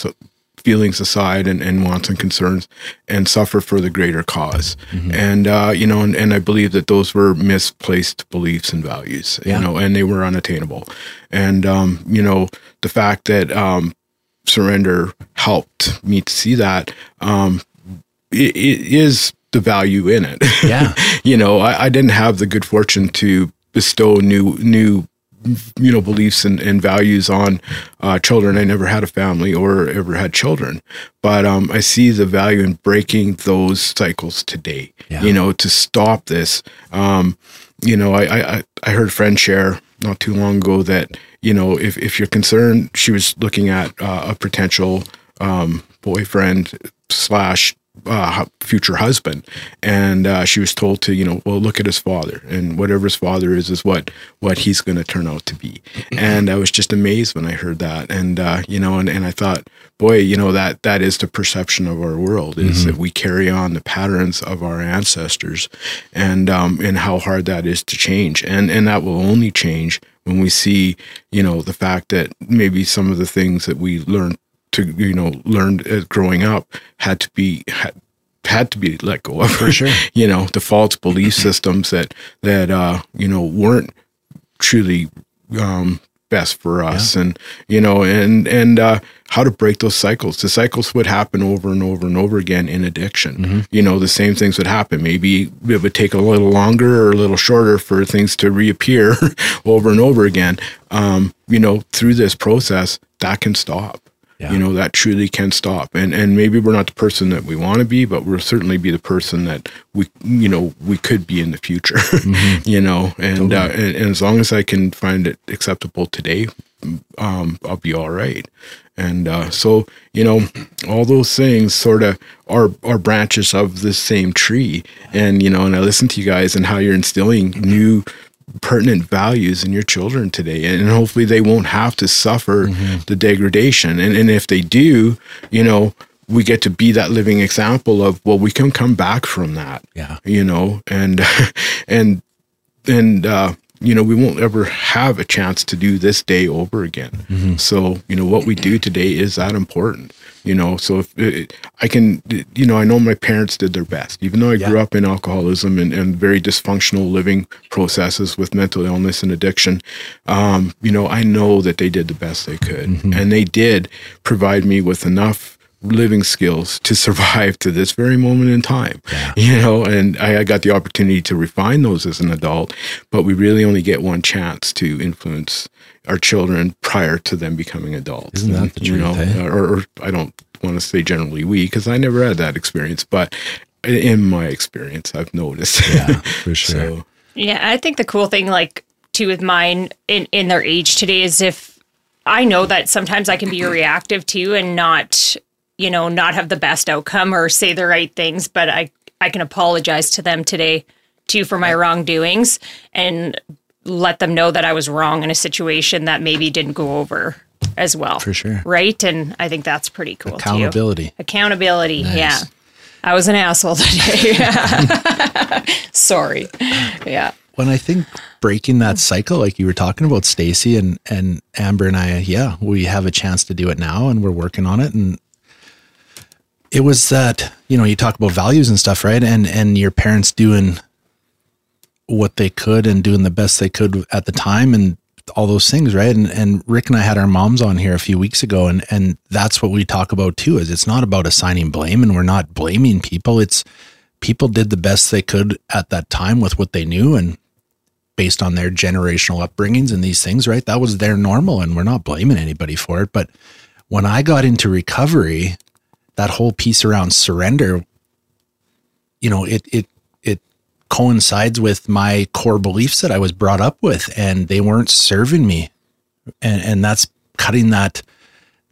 feelings aside and, and wants and concerns and suffer for the greater because and uh, you know and, and i believe that those were misplaced beliefs and values Yeah. you know and they were unattainable and um, you know the fact that um, surrender helped me to see that um, it, it is the value in it Yeah. you know I, I didn't have the good fortune to bestow new new you know beliefs and, and values on uh, children i never had a family or ever had children but um, i see the value in breaking those cycles today Yeah. you know to stop this um, you know I, I I- heard a friend share not too long ago that you know if, if you're concerned she was looking at uh, a potential um, boyfriend slash uh, future husband, and uh, she was told to, you know, well, look at his father, and whatever his father is, is what what he's going to turn out to be. and I was just amazed when I heard that, and uh, you know, and, and I thought, boy, you know, that that is the perception of our world is that we carry on the patterns of our ancestors, and um, and how hard that is to change, and and that will only change when we see, you know, the fact that maybe some of the things that we learned to you know learned as growing up had to be had, had to be let go of. For sure. you know the false belief systems that that uh you know weren't truly um best for us. And you know and and uh how to break those cycles. The cycles would happen over and over and over again in addiction. You know the same things would happen. Maybe it would take a little longer or a little shorter for things to reappear over and over again. Um you know through this process that can stop Yeah. you know that truly can stop. And and maybe we're not the person that we want to be but we'll certainly be the person that we you know we could be in the future you know? And, uh, and and as long as i can find it acceptable today um i'll be all right. And uh so you know all those things sort of are are branches of the same tree. And you know and i listen to you guys and how you're instilling new pertinent values in your children today and hopefully they won't have to suffer the degradation and and if they do you know we get to be that living example of well we can come back from that Yeah. you know and and and uh you know we won't ever have a chance to do this day over again. Mm-hmm. So you know what we do today is that important you know? So if it, i can you know i know my parents did their best. Even though i grew up in alcoholism and, and very dysfunctional living processes with mental illness and addiction um you know i know that they did the best they could. Mm-hmm. And they did provide me with enough living skills to survive to this very moment in time you know and I, I got the opportunity to refine those as an adult but we really only get one chance to influence our children prior to them becoming adults Isn't that the you know truth, eh? or, or i don't want to say generally we because i never had that experience but in my experience i've noticed Yeah, for sure. so Yeah, I think the cool thing, like too, with mine in in their age today, is if I know that sometimes I can be reactive too, and not, you know, not have the best outcome or say the right things, but I I can apologize to them today too for my wrongdoings and let them know that I was wrong in a situation that maybe didn't go over as well. For sure. right? And I think that's pretty cool. too. Accountability. Accountability, yeah. I was an asshole today. Sorry. Yeah. when I think breaking that cycle, like you were talking about, Stacy and and Amber and I, yeah, we have a chance to do it now, and we're working on it. And it was that you know you talk about values and stuff, right? And and your parents doing what they could and doing the best they could at the time, and all those things, right? And and Rick and I had our moms on here a few weeks ago, and and that's what we talk about too. Is it's not about assigning blame, and we're not blaming people. It's people did the best they could at that time with what they knew, and based on their generational upbringings and these things, right? That was their normal, and we're not blaming anybody for it. But when I got into recovery, that whole piece around surrender, you know, it it it coincides with my core beliefs that I was brought up with, and they weren't serving me, and and that's cutting that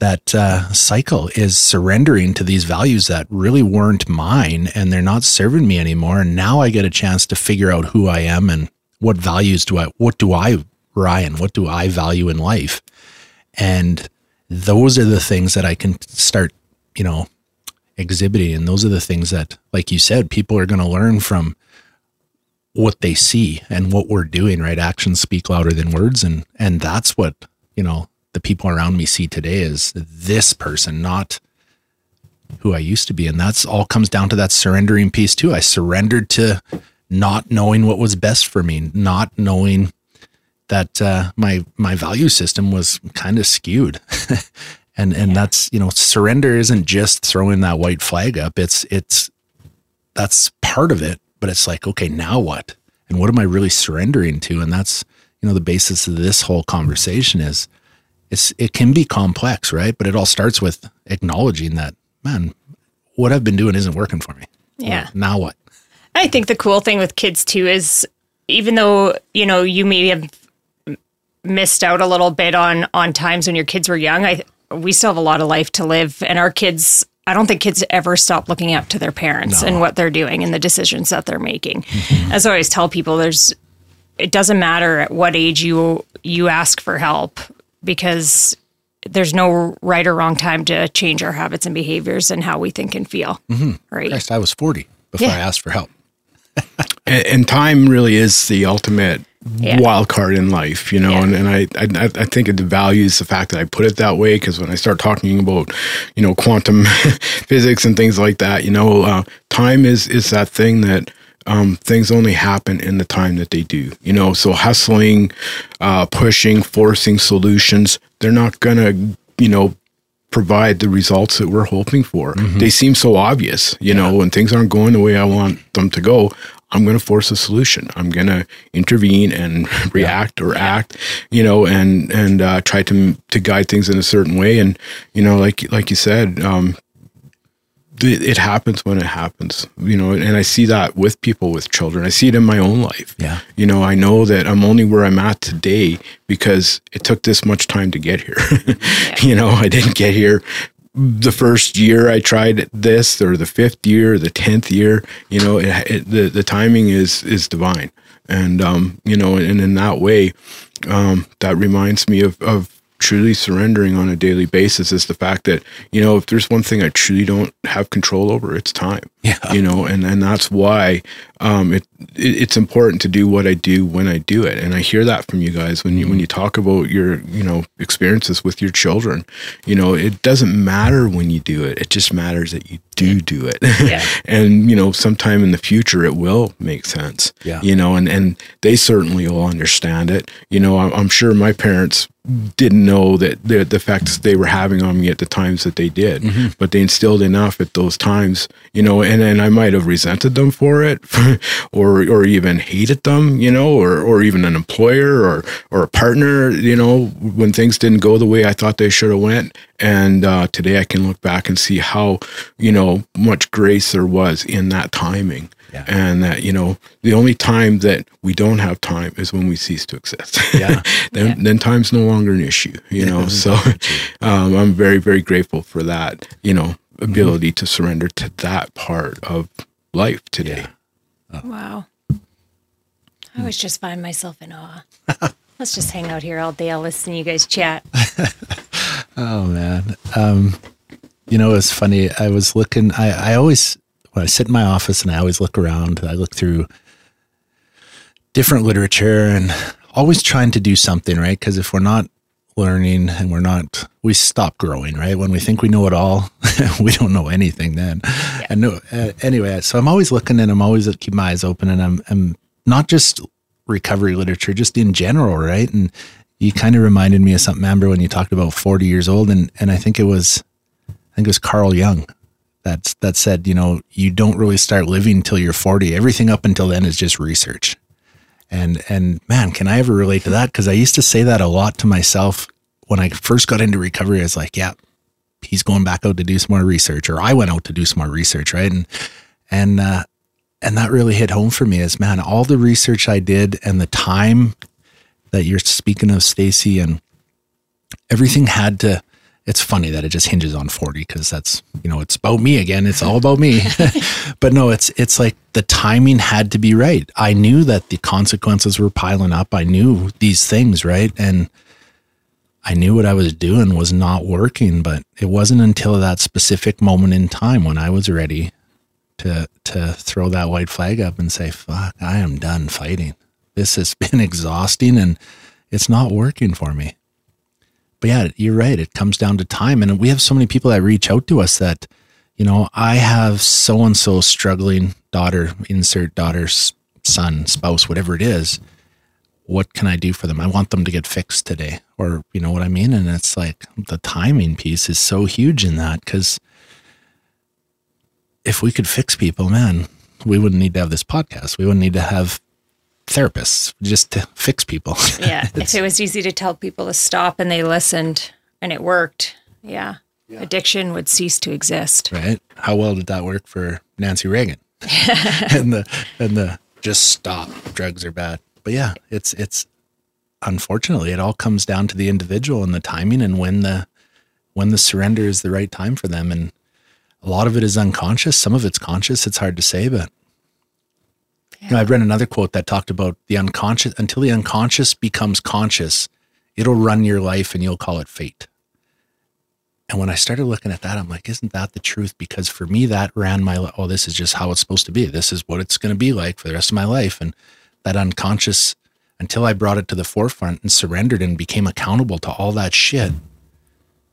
that uh, cycle is surrendering to these values that really weren't mine and they're not serving me anymore. And now I get a chance to figure out who I am and what values do I, what do I, Ryan, what do I value in life? And those are the things that I can start, you know, exhibiting. And those are the things that, like you said, people are going to learn from what they see and what we're doing, right? Actions speak louder than words. And, and that's what, you know, the people around me see today is this person, not who I used to be. And that's all comes down to that surrendering piece too. I surrendered to not knowing what was best for me, not knowing that uh, my my value system was kind of skewed. and and that's, you know, surrender isn't just throwing that white flag up. It's it's that's part of it, but it's like, okay, now what? And what am I really surrendering to? And that's, you know, the basis of this whole conversation is it's it can be complex, right? But it all starts with acknowledging that, man, what I've been doing isn't working for me. Yeah. Well, now what? I think the cool thing with kids too is even though, you know, you may have missed out a little bit on on times when your kids were young, I we still have a lot of life to live and our kids I don't think kids ever stop looking up to their parents and what they're doing and the decisions that they're making. As I always tell people, there's it doesn't matter at what age you you ask for help because there's no right or wrong time to change our habits and behaviors and how we think and feel. Mm-hmm. Right. Christ, I was 40 before Yeah. I asked for help. and, and time really is the ultimate Yeah. wild card in life, you know. Yeah. And, and I, I I think it devalues the fact that I put it that way because when I start talking about, you know, quantum physics and things like that, you know, uh, time is is that thing that. Um, things only happen in the time that they do, you know. So hustling, uh, pushing, forcing solutions, they're not gonna, you know, provide the results that we're hoping for. They seem so obvious, you know, when things aren't going the way I want them to go, I'm going to force a solution. I'm going to intervene and react or act, you know, and and uh, try to to guide things in a certain way. And you know, like like you said, um, th- it happens when it happens, you know, and I see that with people with children. I see it in my own life. Yeah. You know, I know that I'm only where I'm at today because it took this much time to get here. you know, I didn't get here the first year I tried this or the fifth year, or the 10th year, you know, it, it, the, the timing is, is divine. And, um, you know, and in that way, um, that reminds me of, of truly surrendering on a daily basis is the fact that, you know, if there's one thing I truly don't have control over, it's time. Yeah. You know, and, and that's why um, it, it it's important to do what I do when I do it. And I hear that from you guys when you when you talk about your, you know, experiences with your children. You know, it doesn't matter when you do it. It just matters that you do do it. Yeah. and, you know, sometime in the future it will make sense. Yeah. You know, and, and they certainly will understand it. You know, I'm, I'm sure my parents didn't know that the, the effects they were having on me at the times that they did, but they instilled enough at those times, you know, and, and I might have resented them for it or, or even hated them, you know, or, or even an employer or, or a partner, you know, when things didn't go the way I thought they should have went. And uh, today I can look back and see how, you know, much grace there was in that timing. Yeah. And that, you know, the only time that we don't have time is when we cease to exist. Yeah. then, then time's no longer an issue, you know. So um, I'm very, very grateful for that, you know, ability to surrender to that part of life today. Wow. I always just find myself in awe. Let's just hang out here all day. I'll listen to you guys chat. Oh man. Um, you know, it's funny. I was looking, I, I always, when I sit in my office and I always look around, I look through different literature and always trying to do something, right? Because if we're not learning and we're not, we stop growing, right? When we think we know it all, we don't know anything then. And no, uh, anyway, so I'm always looking and I'm always keep my eyes open and I'm, I'm not just recovery literature, just in general, right? And you kind of reminded me of something, Amber, when you talked about 40 years old. And, and I think it was, I think it was Carl Jung that, that said, you know, you don't really start living until you're 40. Everything up until then is just research. And and man, can I ever relate to that? Because I used to say that a lot to myself when I first got into recovery. I was like, yeah, he's going back out to do some more research, or I went out to do some more research, right? And and uh, and that really hit home for me. Is man, all the research I did and the time that you're speaking of, Stacy, and everything had to. It's funny that it just hinges on 40 because that's, you know, it's about me again. It's all about me. but no, it's it's like the timing had to be right. I knew that the consequences were piling up. I knew these things, right? And I knew what I was doing was not working, but it wasn't until that specific moment in time when I was ready to to throw that white flag up and say, "Fuck, I am done fighting. This has been exhausting and it's not working for me." But yeah, you're right. It comes down to time, and we have so many people that reach out to us that, you know, I have so and so struggling daughter, insert daughter, son, spouse, whatever it is. What can I do for them? I want them to get fixed today, or you know what I mean. And it's like the timing piece is so huge in that because if we could fix people, man, we wouldn't need to have this podcast. We wouldn't need to have therapists just to fix people. Yeah. if it was easy to tell people to stop and they listened and it worked, yeah, addiction would cease to exist. right? How well did that work for Nancy Reagan? and the and the just stop. Drugs are bad. But yeah, it's it's unfortunately it all comes down to the individual and the timing and when the when the surrender is the right time for them. And a lot of it is unconscious. Some of it's conscious. It's hard to say, but you know, I've read another quote that talked about the unconscious until the unconscious becomes conscious, it'll run your life and you'll call it fate. And when I started looking at that, I'm like, isn't that the truth? Because for me, that ran my, li- oh, this is just how it's supposed to be. This is what it's going to be like for the rest of my life. And that unconscious, until I brought it to the forefront and surrendered and became accountable to all that shit,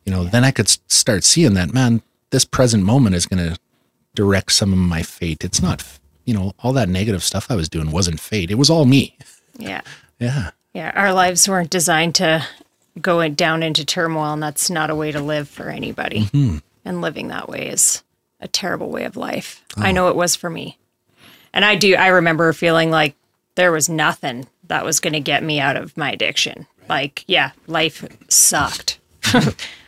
you know, then I could start seeing that, man, this present moment is going to direct some of my fate. It's not, you know, all that negative stuff I was doing wasn't fate. It was all me. Yeah. Yeah. Yeah. Our lives weren't designed to go down into turmoil, and that's not a way to live for anybody. Mm-hmm. And living that way is a terrible way of life. Oh. I know it was for me. And I do, I remember feeling like there was nothing that was going to get me out of my addiction. Like, yeah, life sucked.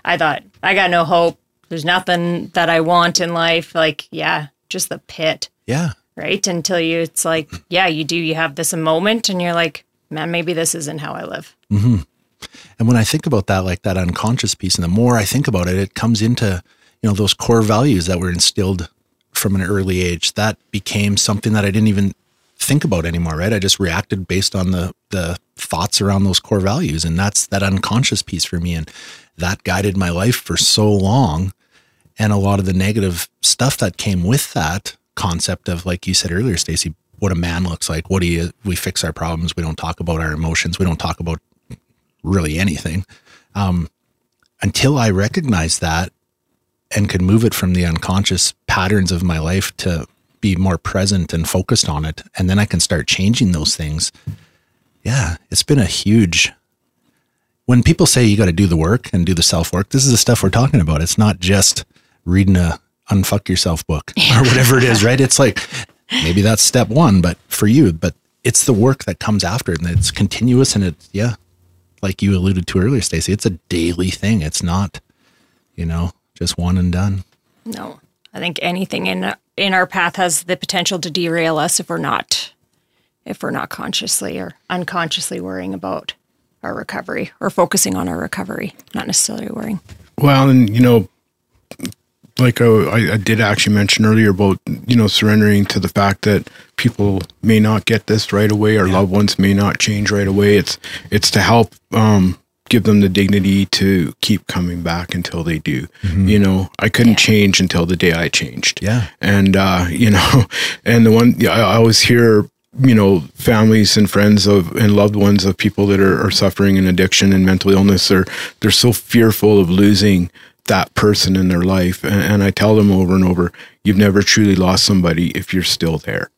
I thought, I got no hope. There's nothing that I want in life. Like, yeah, just the pit Yeah. Right? Until you, it's like, yeah, you do, you have this moment and you're like, man, maybe this isn't how I live. Mm-hmm. And when I think about that, like that unconscious piece, and the more I think about it, it comes into, you know, those core values that were instilled from an early age. That became something that I didn't even think about anymore, right? I just reacted based on the the thoughts around those core values. And that's that unconscious piece for me. And that guided my life for so long. And a lot of the negative stuff that came with that concept of, like you said earlier, Stacy, what a man looks like, what do you? we fix our problems, we don't talk about our emotions, we don't talk about really anything. Um, until I recognized that and could move it from the unconscious patterns of my life to be more present and focused on it. And then I can start changing those things. Yeah, it's been a huge. When people say you got to do the work and do the self work, this is the stuff we're talking about. It's not just reading a unfuck yourself book or whatever it is, right? It's like maybe that's step one, but for you, but it's the work that comes after it and it's continuous and it's, yeah, like you alluded to earlier, Stacy, it's a daily thing. It's not, you know, just one and done. No, I think anything in in our path has the potential to derail us if we're not if we're not consciously or unconsciously worrying about our recovery or focusing on our recovery, not necessarily worrying. Well, and you know, like uh, I, I did actually mention earlier about you know surrendering to the fact that people may not get this right away, or loved ones may not change right away. It's it's to help um, give them the dignity to keep coming back until they do. You know, I couldn't change until the day I changed. Yeah. And, uh, you know, and the one, I I always hear, you know, families and friends of and loved ones of people that are, are suffering in addiction and mental illness. They're, they're so fearful of losing that person in their life. And, and I tell them over and over, you've never truly lost somebody if you're still there.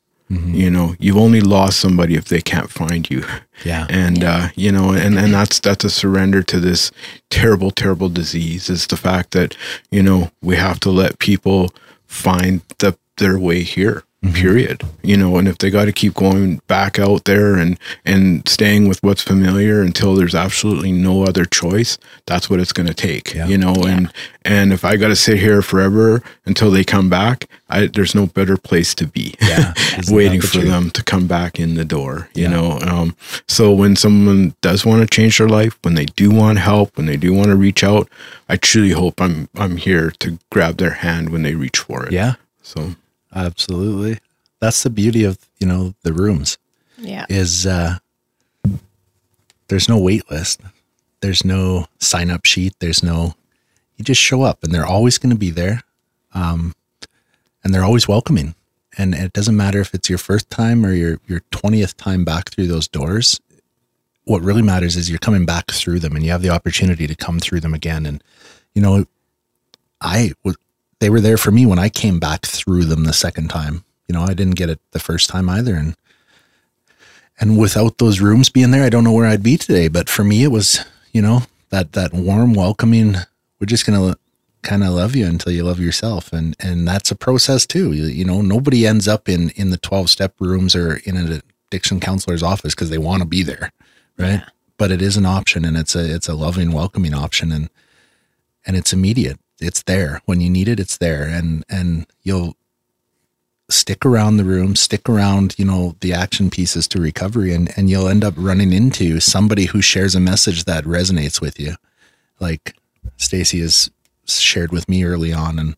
You know, you've only lost somebody if they can't find you. Yeah. And uh, you know, and, and that's that's a surrender to this terrible, terrible disease. Is the fact that, you know, we have to let people find the their way here. Period. You know, and if they got to keep going back out there and and staying with what's familiar until there's absolutely no other choice, that's what it's going to take. Yeah. You know, and and if I got to sit here forever until they come back, I, there's no better place to be. Yeah. Waiting the for truth? them to come back in the door you Yeah. know um, so when someone does want to change their life when they do want help when they do want to reach out i truly hope i'm i'm here to grab their hand when they reach for it Yeah. so Absolutely. That's the beauty of, you know, the rooms Yeah. is uh there's no wait list. There's no sign up sheet. There's no you just show up and they're always going to be there. Um and they're always welcoming. And it doesn't matter if it's your first time or your your 20th time back through those doors. What really matters is you're coming back through them and you have the opportunity to come through them again and you know I was they were there for me when I came back through them the second time. You know, I didn't get it the first time either. And and without those rooms being there, I don't know where I'd be today. But for me, it was, you know, that that warm, welcoming. We're just gonna kind of love you until you love yourself, and and that's a process too. You, you know, nobody ends up in in the twelve step rooms or in an addiction counselor's office because they want to be there, right? But it is an option, and it's a it's a loving, welcoming option, and and it's immediate. It's there when you need it. It's there, and and you'll stick around the room, stick around, you know, the action pieces to recovery, and and you'll end up running into somebody who shares a message that resonates with you, like Stacy has shared with me early on, and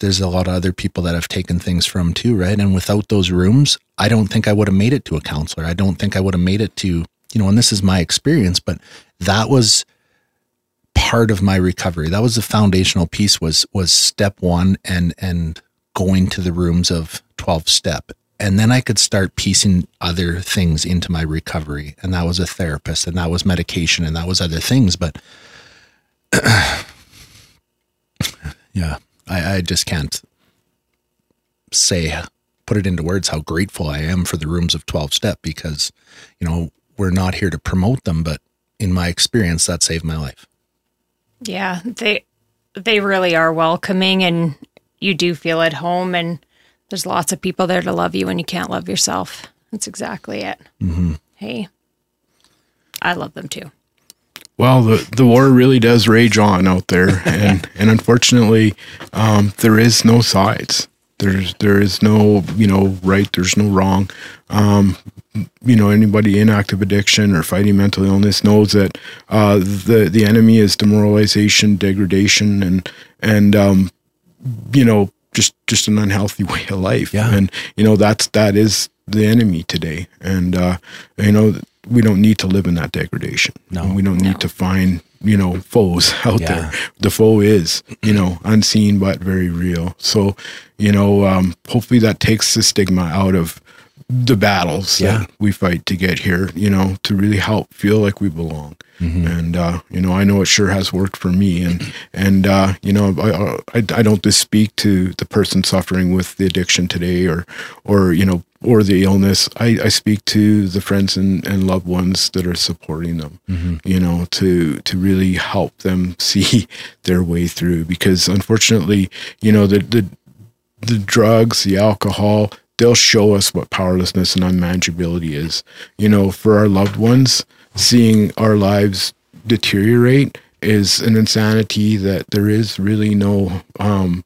there's a lot of other people that have taken things from too, right? And without those rooms, I don't think I would have made it to a counselor. I don't think I would have made it to, you know, and this is my experience, but that was part of my recovery. That was the foundational piece was was step 1 and and going to the rooms of 12 step. And then I could start piecing other things into my recovery. And that was a therapist and that was medication and that was other things, but yeah, I, I just can't say put it into words how grateful I am for the rooms of 12 step because, you know, we're not here to promote them, but in my experience, that saved my life. Yeah, they they really are welcoming and you do feel at home and there's lots of people there to love you when you can't love yourself. That's exactly it. Mm-hmm. Hey, I love them too. Well, the, the war really does rage on out there, and and unfortunately, um, there is no sides. There's there is no you know right. There's no wrong. Um, you know anybody in active addiction or fighting mental illness knows that uh, the the enemy is demoralization, degradation, and and um, you know just just an unhealthy way of life. Yeah. and you know that's that is the enemy today, and uh, you know we don't need to live in that degradation. No. we don't need to find you know foes out Yeah. there. The foe is you know unseen but very real. So you know um, hopefully that takes the stigma out of the battles Yeah. that we fight to get here. You know to really help feel like we belong. And uh, you know I know it sure has worked for me. And and uh, you know I, I I don't just speak to the person suffering with the addiction today or or you know or the illness. I, I speak to the friends and, and loved ones that are supporting them, you know, to to really help them see their way through. Because unfortunately, you know, the the the drugs, the alcohol, they'll show us what powerlessness and unmanageability is. You know, for our loved ones, seeing our lives deteriorate is an insanity that there is really no um,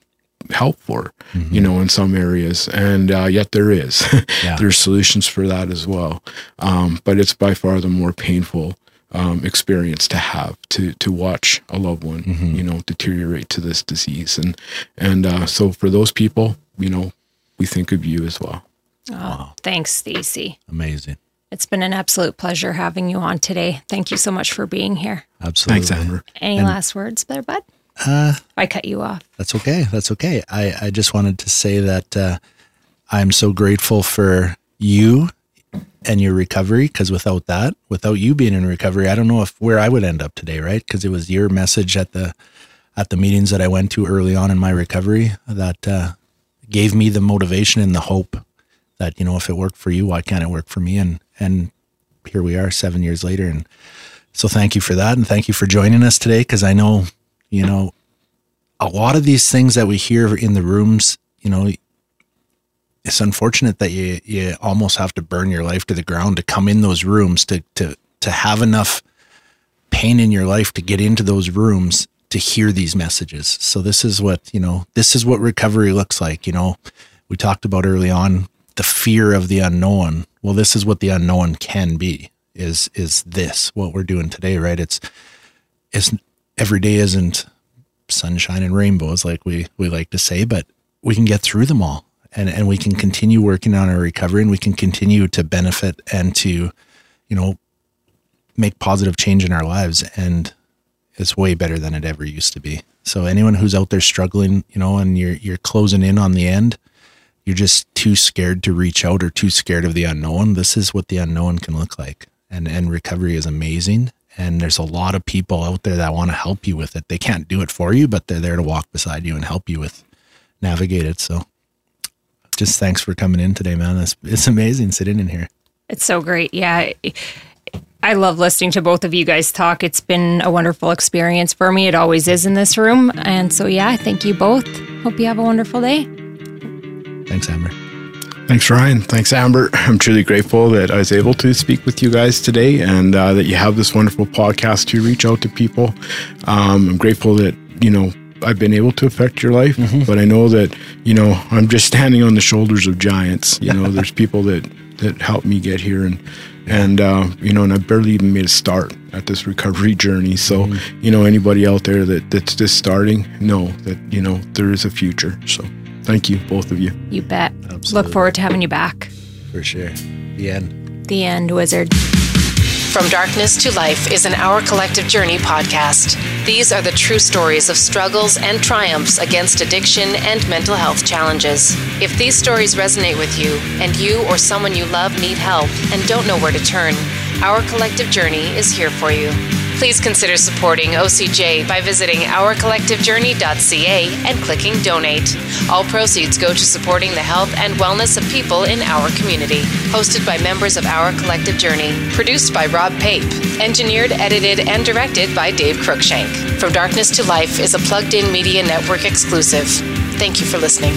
help for, you know, in some areas. And uh, yet there is. Yeah. There's solutions for that as well. Um, but it's by far the more painful um, experience to have to to watch a loved one, you know, deteriorate to this disease. And and uh, so for those people, you know, we think of you as well. Oh, thanks, Stacy. Amazing. It's been an absolute pleasure having you on today. Thank you so much for being here. Absolutely. Thanks, Amber. Any last words there, bud? Uh, I cut you off. That's okay. That's okay. I, I just wanted to say that uh, I'm so grateful for you and your recovery because without that, without you being in recovery, I don't know if where I would end up today, right? Because it was your message at the at the meetings that I went to early on in my recovery that uh, gave me the motivation and the hope that you know if it worked for you, why can't it work for me? And and here we are, seven years later, and so thank you for that, and thank you for joining us today because I know you know a lot of these things that we hear in the rooms, you know, it's unfortunate that you you almost have to burn your life to the ground to come in those rooms to to to have enough pain in your life to get into those rooms to hear these messages. So this is what, you know, this is what recovery looks like, you know. We talked about early on the fear of the unknown. Well, this is what the unknown can be. Is is this what we're doing today, right? It's it's every day isn't sunshine and rainbows like we we like to say, but we can get through them all and and we can continue working on our recovery and we can continue to benefit and to you know make positive change in our lives and it's way better than it ever used to be so anyone who's out there struggling you know and you're you're closing in on the end you're just too scared to reach out or too scared of the unknown this is what the unknown can look like and and recovery is amazing and there's a lot of people out there that want to help you with it they can't do it for you but they're there to walk beside you and help you with navigate it so just thanks for coming in today, man. It's, it's amazing sitting in here. It's so great. Yeah. I love listening to both of you guys talk. It's been a wonderful experience for me. It always is in this room. And so, yeah, thank you both. Hope you have a wonderful day. Thanks, Amber. Thanks, Ryan. Thanks, Amber. I'm truly grateful that I was able to speak with you guys today and uh, that you have this wonderful podcast to reach out to people. Um, I'm grateful that, you know, I've been able to affect your life, but I know that you know I'm just standing on the shoulders of giants. You know, there's people that that helped me get here, and and uh, you know, and I barely even made a start at this recovery journey. So you know, anybody out there that that's just starting, know that you know there is a future. So thank you, both of you. You bet. Absolutely. Look forward to having you back. For sure. The end. The end, wizard. From Darkness to Life is an Our Collective Journey podcast. These are the true stories of struggles and triumphs against addiction and mental health challenges. If these stories resonate with you, and you or someone you love need help and don't know where to turn, Our Collective Journey is here for you. Please consider supporting OCJ by visiting ourcollectivejourney.ca and clicking donate. All proceeds go to supporting the health and wellness of people in our community. Hosted by members of Our Collective Journey. Produced by Rob Pape. Engineered, edited, and directed by Dave Cruikshank. From Darkness to Life is a plugged in media network exclusive. Thank you for listening.